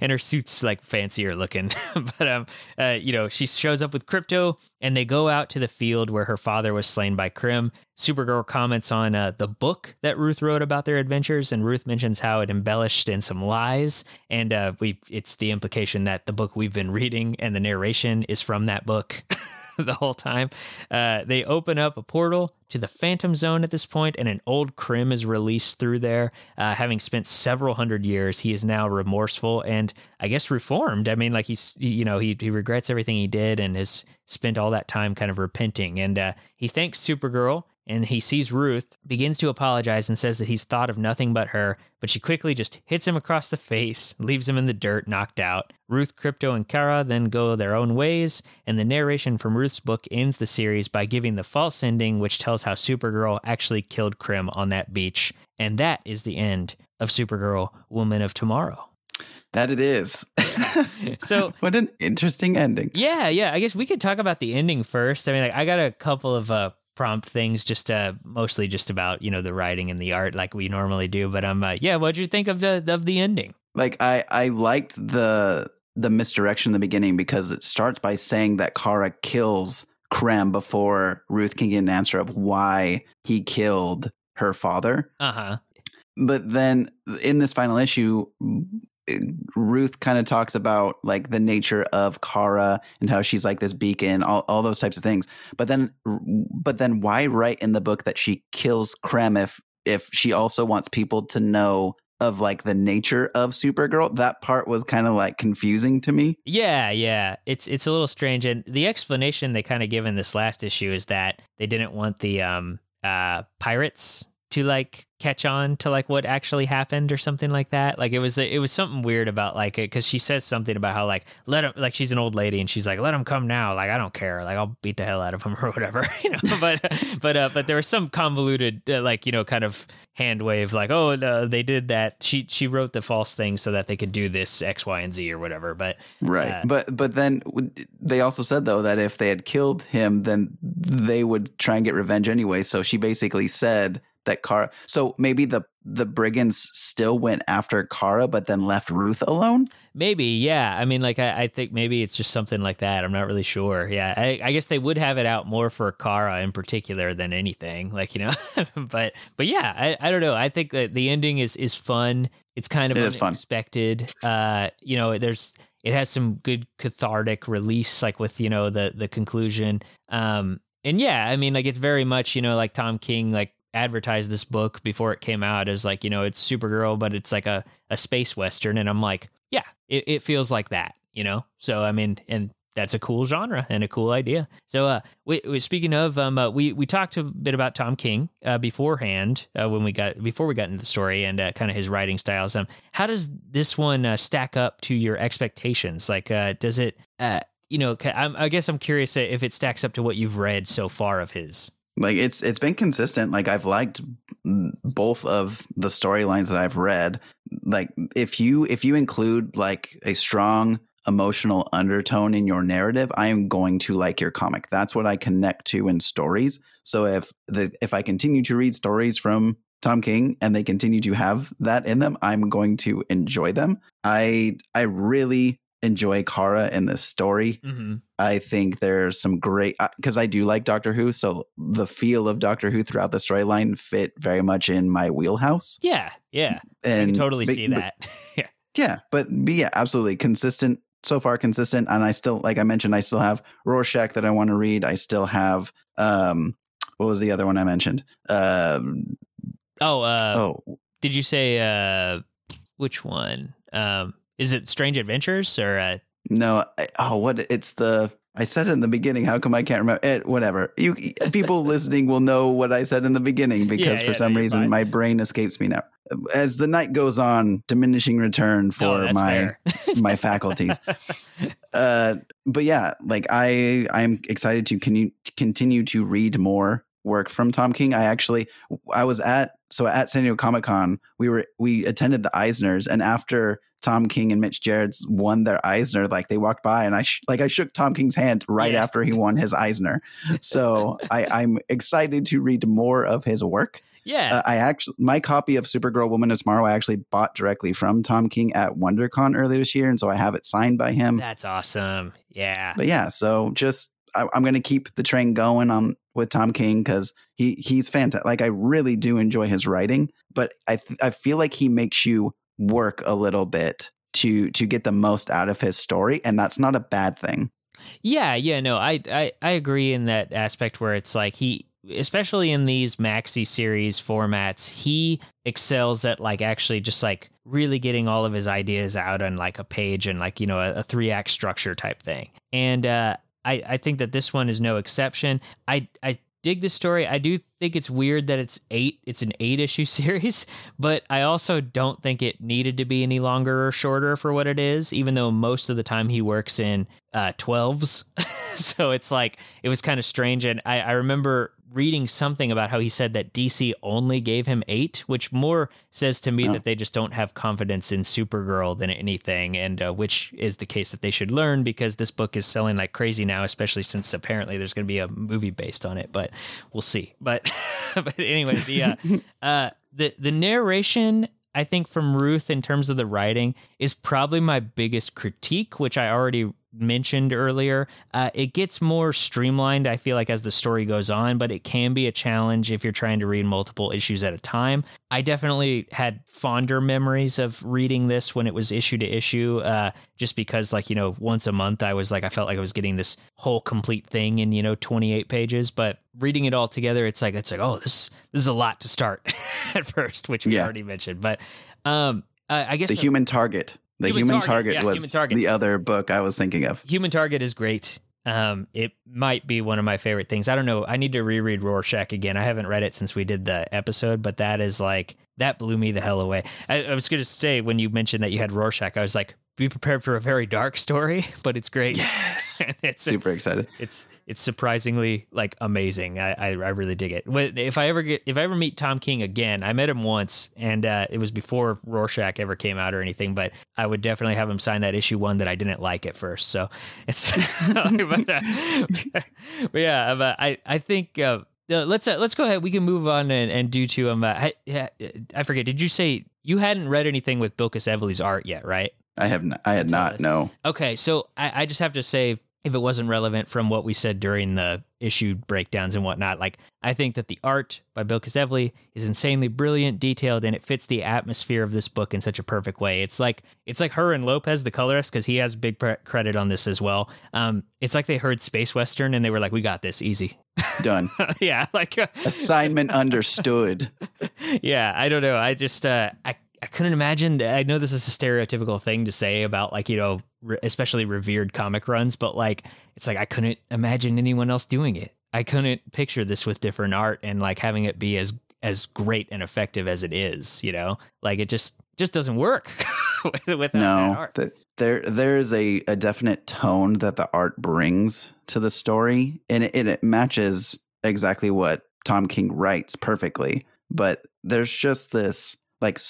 and her suit's like fancier looking. but um, uh, you know, she shows up with Krypto, and they go out to the field where her father was slain by Krim. Supergirl comments on uh, the book that Ruth wrote about their adventures, and Ruth mentions how it embellished in some lies, and uh, we it's the implication that the book we've been reading and the narration is from that book. the whole time. Uh, they open up a portal to the Phantom Zone at this point, and an old Krim is released through there. Uh, having spent several hundred years, he is now remorseful and I guess reformed. I mean, like he's, you know, he, he regrets everything he did and has spent all that time kind of repenting. And uh, he thanks Supergirl and he sees Ruth, begins to apologize, and says that he's thought of nothing but her, but she quickly just hits him across the face, leaves him in the dirt, knocked out. Ruth, Krypto, and Kara then go their own ways, and the narration from Ruth's book ends the series by giving the false ending, which tells how Supergirl actually killed Krim on that beach. And that is the end of Supergirl, Woman of Tomorrow. That it is. So what an interesting ending. Yeah, yeah. I guess we could talk about the ending first. I mean, like, I got a couple of uh, prompt things, just uh, mostly just about you know the writing and the art, like we normally do. But i'm uh, yeah, what'd you think of the of the ending? Like I I liked the the misdirection in the beginning because it starts by saying that Kara kills Krim before Ruth can get an answer of why he killed her father. Uh huh. But then in this final issue, Ruth kind of talks about like the nature of Kara and how she's like this beacon, all, all those types of things. But then, but then, why write in the book that she kills Krim if if she also wants people to know of like the nature of Supergirl? That part was kind of like confusing to me. Yeah, yeah. It's it's a little strange, and the explanation they kind of give in this last issue is that they didn't want the um uh pirates to like catch on to like what actually happened or something like that. Like it was it was something weird about like it because she says something about how like let him like she's an old lady and she's like let him come now like I don't care like I'll beat the hell out of him or whatever you know. But but uh, but there was some convoluted uh, like you know kind of hand wave like oh no, they did that. She she wrote the false thing so that they could do this X Y and Z or whatever. But Right. Uh, but but then they also said though that if they had killed him then they would try and get revenge anyway. So she basically said that Kara so maybe the the brigands still went after Kara but then left Ruth alone? Maybe, yeah. I mean, like, I, I think maybe it's just something like that. I'm not really sure. Yeah, I, I guess they would have it out more for Kara in particular than anything, like you know. but, but yeah, I, I don't know. I think that the ending is is fun. It's kind of It unexpected. Uh, you know, there's it has some good cathartic release, like with you know the the conclusion. Um, and yeah, I mean, like it's very much you know like Tom King like advertised this book before it came out as like you know it's Supergirl, but it's like a a space western, and I'm like, yeah, it, it feels like that, you know. So I mean, and that's a cool genre and a cool idea. So, uh, we, we, speaking of, um, uh, we we talked a bit about Tom King uh, beforehand uh, when we got before we got into the story and uh, kind of his writing styles. Um, how does this one uh, stack up to your expectations? Like, uh, does it, uh, you know, I'm, I guess I'm curious if it stacks up to what you've read so far of his. Like it's it's been consistent. Like I've liked both of the storylines that I've read. Like if you if you include like a strong emotional undertone in your narrative, I am going to like your comic. That's what I connect to in stories. So if the if I continue to read stories from Tom King and they continue to have that in them, I'm going to enjoy them. I I really enjoy Kara in this story. Mm-hmm. I think there's some great because I do like Doctor Who, so the feel of Doctor Who throughout the storyline fit very much in my wheelhouse. Yeah, yeah, And I can totally but- see that. yeah, yeah, but, but yeah, absolutely consistent so far, consistent. And I still, like I mentioned, I still have Rorschach that I want to read. I still have um, what was the other one I mentioned? Uh, Oh, uh, oh, did you say uh, which one? Um, is it Strange Adventures or uh, no. I, oh, what? It's the. I said it in the beginning. How come I can't remember it? Whatever. You people listening will know what I said in the beginning because Yeah, for yeah, some no, reason fine. my brain escapes me now. As the night goes on, diminishing return for oh, that's my my faculties. Uh, but yeah, like I I'm excited to con- continue to read more work from Tom King. I actually I was at so at San Diego Comic Con we were we attended the Eisners and after Tom King and Mitch Gerads won their Eisner, like they walked by and I sh- like I shook Tom King's hand right Yeah. after he won his Eisner. So I, I'm excited to read more of his work. yeah, Uh, I actually my copy of Supergirl Woman of Tomorrow I actually bought directly from Tom King at WonderCon earlier this year, and so I have it signed by him. that's awesome. Yeah, But yeah, so just I, I'm going to keep the train going on with Tom King because he he's fantastic. Like I really do enjoy his writing, but I th- I feel like he makes you work a little bit to to get the most out of his story, and that's not a bad thing. Yeah, yeah, no, I, I I agree in that aspect where it's like he especially in these maxi series formats, he excels at like actually just like really getting all of his ideas out on like a page and like, you know, a, a three act structure type thing. And uh I, I think that this one is no exception. I I dig this story. I do think it's weird that it's eight. It's an eight issue series, but I also don't think it needed to be any longer or shorter for what it is. Even though most of the time he works in uh, twelves, so it's like it was kind of strange. And I, I remember reading something about how he said that DC only gave him eight, which more says to me Oh. that they just don't have confidence in Supergirl than anything, and uh, which is the case that they should learn because this book is selling like crazy now, especially since apparently there's going to be a movie based on it. But we'll see. But but anyway, the uh, uh, the the narration. I think from Ruth, in terms of the writing, is probably my biggest critique, which I already mentioned earlier. Uh, it gets more streamlined, I feel like, as the story goes on, but it can be a challenge if you're trying to read multiple issues at a time. I definitely had fonder memories of reading this when it was issue to issue, uh, just because, like, you know, once a month I was like, I felt like I was getting this whole complete thing in, you know, 28 pages. But reading it all together, it's like, it's like, oh, this, this is a lot to start at first, which we Yeah. already mentioned. But um, I I guess The Human Target. The Human Human, Target, Target, yeah, was Human Target. the other book I was thinking of. Human Target is great. Um, it might be one of my favorite things. I don't know. I need to reread Rorschach again. I haven't read it since we did the episode, but that is like that blew me the hell away. I, I was going to say when you mentioned that you had Rorschach, I was like, be prepared for a very dark story, but it's great. Yes. it's Super excited. it's it's surprisingly like amazing. I, I I really dig it. If I ever get if I ever meet Tom King again, I met him once, and uh, it was before Rorschach ever came out or anything. But I would definitely have him sign that issue one that I didn't like at first. So it's but, uh, but yeah, but I I think. Uh, uh, let's uh, let's go ahead. We can move on and, and do to um. Uh, I, I forget. Did you say you hadn't read anything with Bilquis Evely's art yet, right? I have not, I had not. No. Okay, so I, I just have to say, if it wasn't relevant from what we said during the issue breakdowns and whatnot, like I think that the art by Bill Evely is insanely brilliant, detailed, and it fits the atmosphere of this book in such a perfect way. It's like it's like her and Lopes, the colorist, because he has big pre- credit on this as well. Um, it's like they heard space western and they were like, "We got this, easy." Done. yeah, like uh, Assignment understood. yeah, I don't know. I just uh, I I couldn't imagine. I know this is a stereotypical thing to say about like you know, re- especially revered comic runs, but like it's like I couldn't imagine anyone else doing it. I couldn't picture this with different art and like having it be as as great and effective as it is. You know, like it just just doesn't work without that no, art. that there there is a, a definite tone that the art brings to the story, and it, and it matches exactly what Tom King writes perfectly. But there's just this like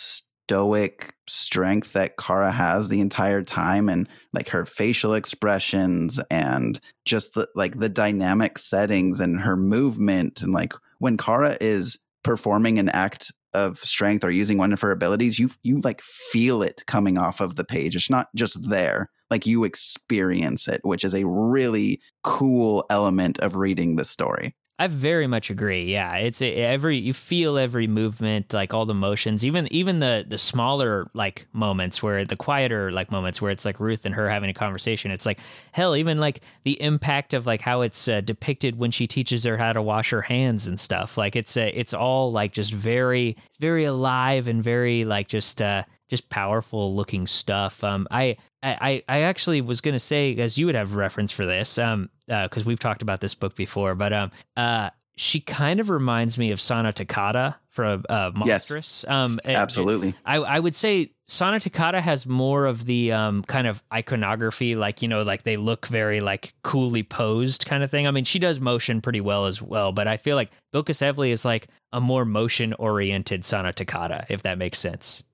stoic strength that Kara has the entire time, and like her facial expressions, and just the like the dynamic settings and her movement, and like when Kara is performing an act of strength or using one of her abilities, you you like feel it coming off of the page. It's not just there. Like you experience it, which is a really cool element of reading the story. I very much agree. Yeah, it's a, every you feel every movement, like all the motions, even even the the smaller like moments where the quieter like moments where it's like Ruth and her having a conversation. It's like hell, even like the impact of like how it's uh, depicted when she teaches her how to wash her hands and stuff. Like it's a, it's all like just very very alive and very like just uh just powerful looking stuff. Um, I, I, I actually was to say, as you would have reference for this, um, because uh, we've talked about this book before, but um, uh, she kind of reminds me of Sana Takeda from uh, Monstress. Yes, um, absolutely. I, I would say Sana Takeda has more of the um, kind of iconography, like you know, like they look very like coolly posed kind of thing. I mean, she does motion pretty well as well, but I feel like Bilquis Evely is like a more motion oriented Sana Takeda, if that makes sense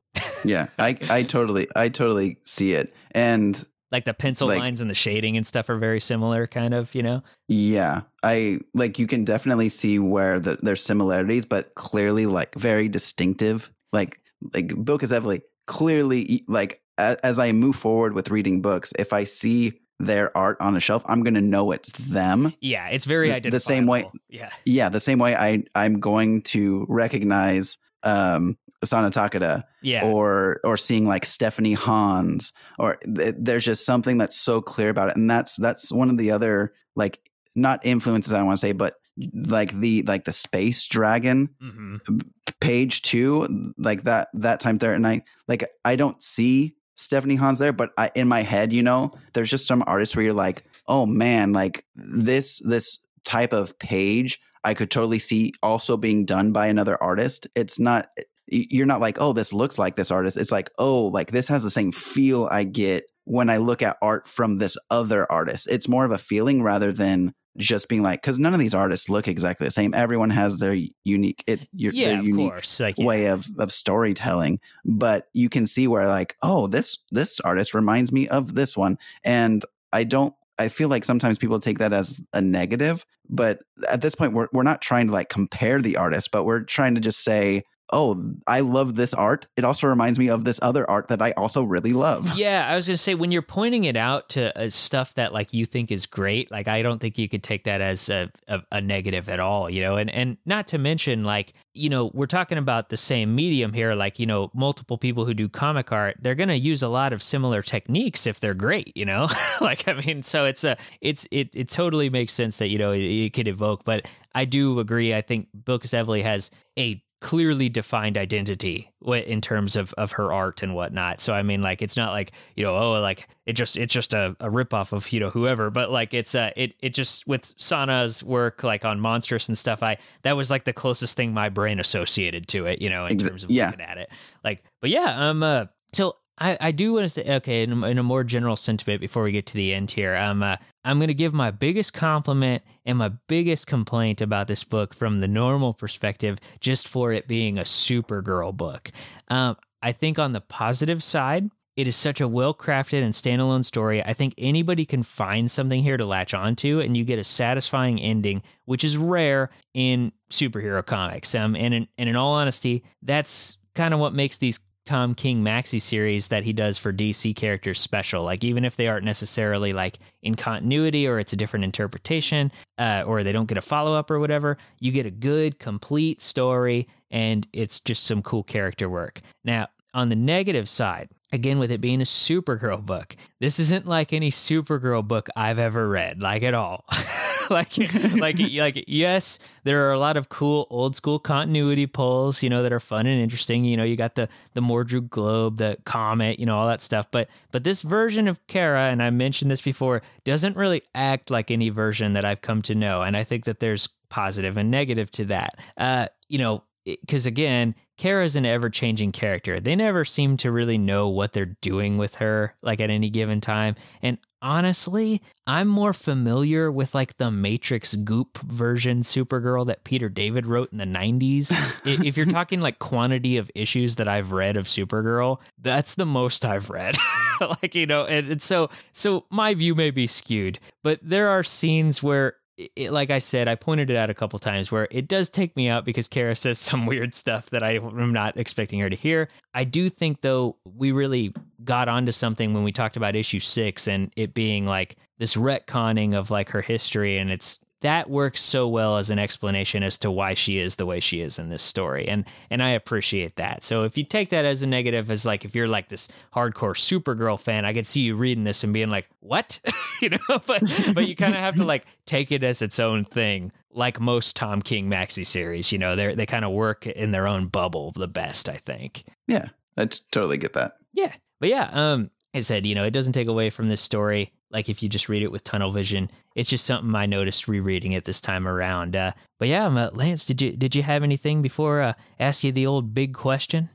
yeah, I I totally I totally see it. And like the pencil like, lines and the shading and stuff are very similar kind of, you know? Yeah. I like you can definitely see where the, there's similarities but clearly like very distinctive. Like like Bilquis Evely clearly like as I move forward with reading books, if I see their art on the shelf, I'm going to know it's them. Yeah, it's very identifiable. The same way. Yeah. Yeah, the same way I I'm going to recognize um Sana Takeda, yeah. or or seeing like Stephanie Hans, or th- there's just something that's so clear about it, and that's that's one of the other like not influences I want to say, but like the like the space dragon mm-hmm. page two, like that that time there, and I like I don't see Stephanie Hans there, but I, in my head, you know, there's just some artists where you're like, oh man, like this this type of page I could totally see also being done by another artist. It's not you're not like, oh, this looks like this artist. It's like, oh, like this has the same feel I get when I look at art from this other artist. It's more of a feeling rather than just being like, because none of these artists look exactly the same. Everyone has their unique, it, your, yeah, their unique like, way of of storytelling. But you can see where like, oh, this this artist reminds me of this one, and I don't I feel like sometimes people take that as a negative, but at this point we're we're not trying to like compare the artist, but we're trying to just say oh, I love this art. It also reminds me of this other art that I also really love. Yeah, I was going to say when you're pointing it out to uh, stuff that like you think is great, like I don't think you could take that as a, a, a, negative at all, you know. And and not to mention like you know we're talking about the same medium here, like you know multiple people who do comic art, they're going to use a lot of similar techniques if they're great, you know. like I mean, so it's a it's it it totally makes sense that you know it, it could evoke, but I do agree. I think Bilquis Evely has a clearly defined identity in terms of, of her art and whatnot. So I mean, like it's not like you know, oh, like it just it's just a, a ripoff of you know whoever, but like it's uh it it just with Sana's work like on Monstress and stuff. I that was like the closest thing my brain associated to it, you know, in terms of yeah. looking at it. Like, but yeah, um, uh, so I, I do want to say okay in, in, a more general sentiment before we get to the end here. Um, uh, I'm going to give my biggest compliment and my biggest complaint about this book from the normal perspective, just for it being a Supergirl book. Um, I think on the positive side, it is such a well crafted and standalone story. I think anybody can find something here to latch onto, and you get a satisfying ending, which is rare in superhero comics. Um, and in, and in all honesty, that's kind of what makes these Tom King maxi series that he does for DC characters special. Like even if they aren't necessarily like in continuity or it's a different interpretation, uh, or they don't get a follow up or whatever, you get a good complete story and it's just some cool character work. Now on the negative side, again with it being a Supergirl book, this isn't like any Supergirl book I've ever read, like at all. like like like yes, there are a lot of cool old school continuity pulls, you know, that are fun and interesting. You know, you got the the Mordru globe, the comet, you know, all that stuff. But but this version of Kara, and I mentioned this before, doesn't really act like any version that I've come to know, and I think that there's positive and negative to that. Uh, you know, because again, Kara's an ever changing character. They never seem to really know what they're doing with her, like at any given time. And honestly, I'm more familiar with like the Matrix Goop version Supergirl that Peter David wrote in the 90s. if you're talking like quantity of issues that I've read of Supergirl, that's the most I've read. like, you know, and, and so so my view may be skewed, but there are scenes where it, like I said, I pointed it out a couple times where it does take me out because Kara says some weird stuff that I am not expecting her to hear. I do think though we really got onto something when we talked about issue six and it being like this retconning of like her history and it's that works so well as an explanation as to why she is the way she is in this story and and I appreciate that. So if you take that as a negative as like if you're like this hardcore Supergirl fan, I could see you reading this and being like, "What?" you know, but but you kind of have to like take it as its own thing. Like most Tom King maxi series, you know, they they kind of work in their own bubble the best, I think. Yeah, I totally get that. Yeah. But yeah, um I said, you know, it doesn't take away from this story like if you just read it with tunnel vision. It's just something I noticed rereading it this time around. Uh, but yeah, uh, Lance, did you did you have anything before uh, ask you the old big question?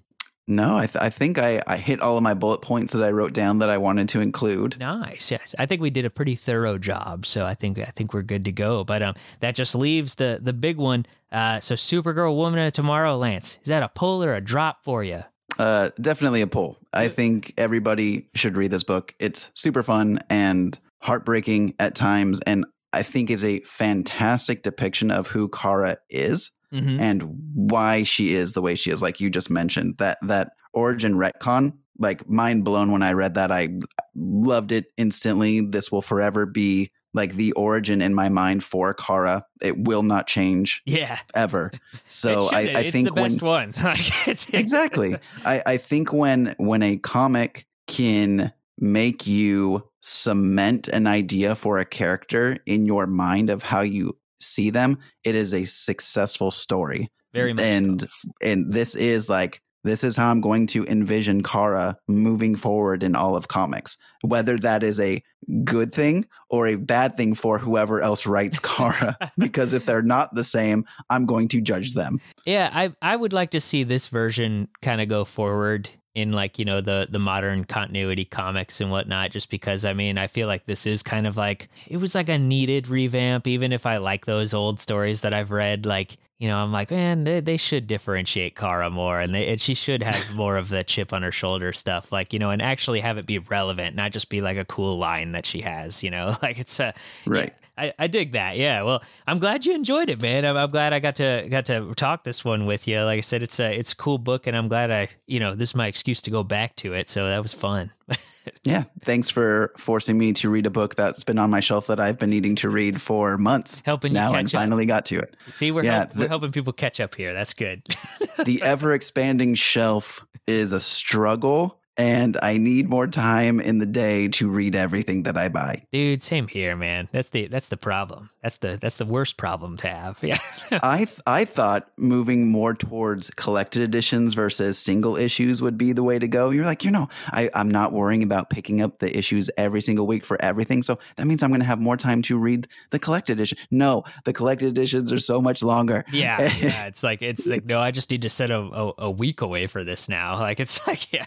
No, I, th- I think I, I hit all of my bullet points that I wrote down that I wanted to include. Nice, yes. I think we did a pretty thorough job, so I think I think we're good to go. But um, that just leaves the the big one. Uh, so Supergirl Woman of Tomorrow, Lance, is that a pull or a drop for you? Uh, definitely a pull. I think everybody should read this book. It's super fun and heartbreaking at times, and I think is a fantastic depiction of who Kara is Mm-hmm. and why she is the way she is. Like you just mentioned, that that origin retcon, like mind blown when I read that. I loved it instantly. This will forever be like the origin in my mind for Kara. It will not change Yeah. ever. So I. I it's think the best when one. Exactly, I, I think when when a comic can make you cement an idea for a character in your mind of how you see them, it is a successful story very much. so. and and this is like this is how I'm going to envision Kara moving forward in all of comics. Whether that is a good thing or a bad thing for whoever else writes Kara, because if they're not the same, I'm going to judge them. Yeah, I I would like to see this version kind of go forward in like you know the the modern continuity comics and whatnot. Just because I mean I feel like this is kind of like it was like a needed revamp. Even if I like those old stories that I've read, like you know I'm like man they, they should differentiate Kara more and, they, and she should have more of the chip on her shoulder stuff. Like you know and actually have it be relevant, not just be like a cool line that she has. You know like it's a Right. I, I dig that. Yeah. Well, I'm glad you enjoyed it, man. I'm, I'm glad I got to got to talk this one with you. Like I said, it's a it's a cool book, and I'm glad I you know this is my excuse to go back to it. So that was fun. Yeah. Thanks for forcing me to read a book that's been on my shelf that I've been needing to read for months. Helping you now and catch up. finally got to it. See, we're Yeah, help, we're helping people catch up here. That's good. the ever expanding shelf is a struggle and I need more time in the day to read everything that I buy. Dude, same here, man. That's the that's the problem. That's the that's the worst problem to have. Yeah. I th- I thought moving more towards collected editions versus single issues would be the way to go. You're like, you know, I, I'm not worrying about picking up the issues every single week for everything. So that means I'm going to have more time to read the collected edition. No, the collected editions are so much longer. Yeah, yeah, it's like it's like no, I just need to set a, a, a week away for this now. Like it's like yeah,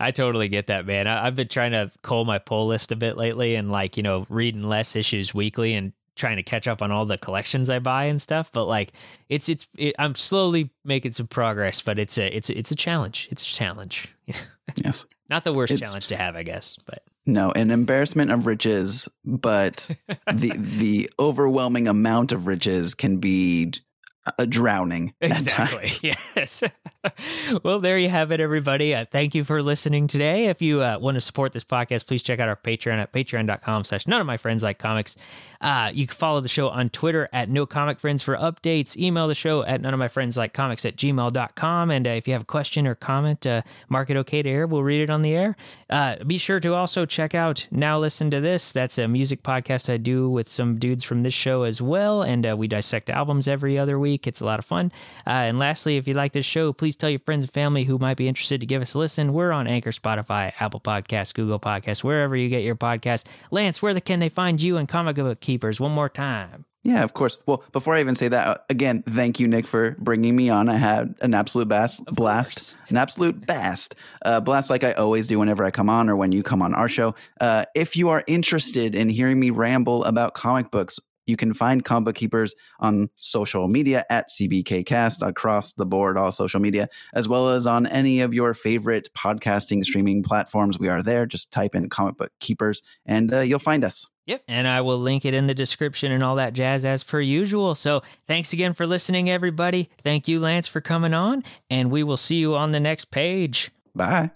I totally get that, man. I, I've been trying to cull my pull list a bit lately, and like you know, reading less issues weekly and trying to catch up on all the collections I buy and stuff. But like it's it's it, I'm slowly making some progress, but it's a it's a, it's a challenge. It's a challenge. yes. Not the worst It's- challenge to have, I guess, but No, an embarrassment of riches, but the the overwhelming amount of riches can be a drowning Exactly. Yes. well, there you have it, everybody. Uh, thank you for listening today. If you uh, want to support this podcast, please check out our Patreon at patreon.com slash none of my friends like comics. Uh, you can follow the show on Twitter at no comic friends for updates. Email the show at none of my friends like comics at gmail.com. And uh, if you have a question or comment, uh, mark it okay to air. We'll read it on the air. Uh, be sure to also check out Now Listen to This. That's a music podcast I do with some dudes from this show as well. And we dissect albums every other week. It's a lot of fun. Uh, and lastly, if you like this show, please tell your friends and family who might be interested to give us a listen. We're on Anchor, Spotify, Apple Podcasts, Google Podcasts, wherever you get your podcasts. Lance, where the, can they find you and Comic Book Keepers? One more time. Yeah, of course. Well, before I even say that, again, thank you, Nick, for bringing me on. I had an absolute bast, blast, an absolute blast, uh, blast like I always do whenever I come on or when you come on our show. Uh, if you are interested in hearing me ramble about comic books, you can find Comic Book Keepers on social media at CBKcast across the board, all social media, as well as on any of your favorite podcasting streaming platforms. We are there. Just type in Comic Book Keepers and uh, you'll find us. Yep. And I will link it in the description and all that jazz as per usual. So thanks again for listening, everybody. Thank you, Lance, for coming on. And we will see you on the next page. Bye.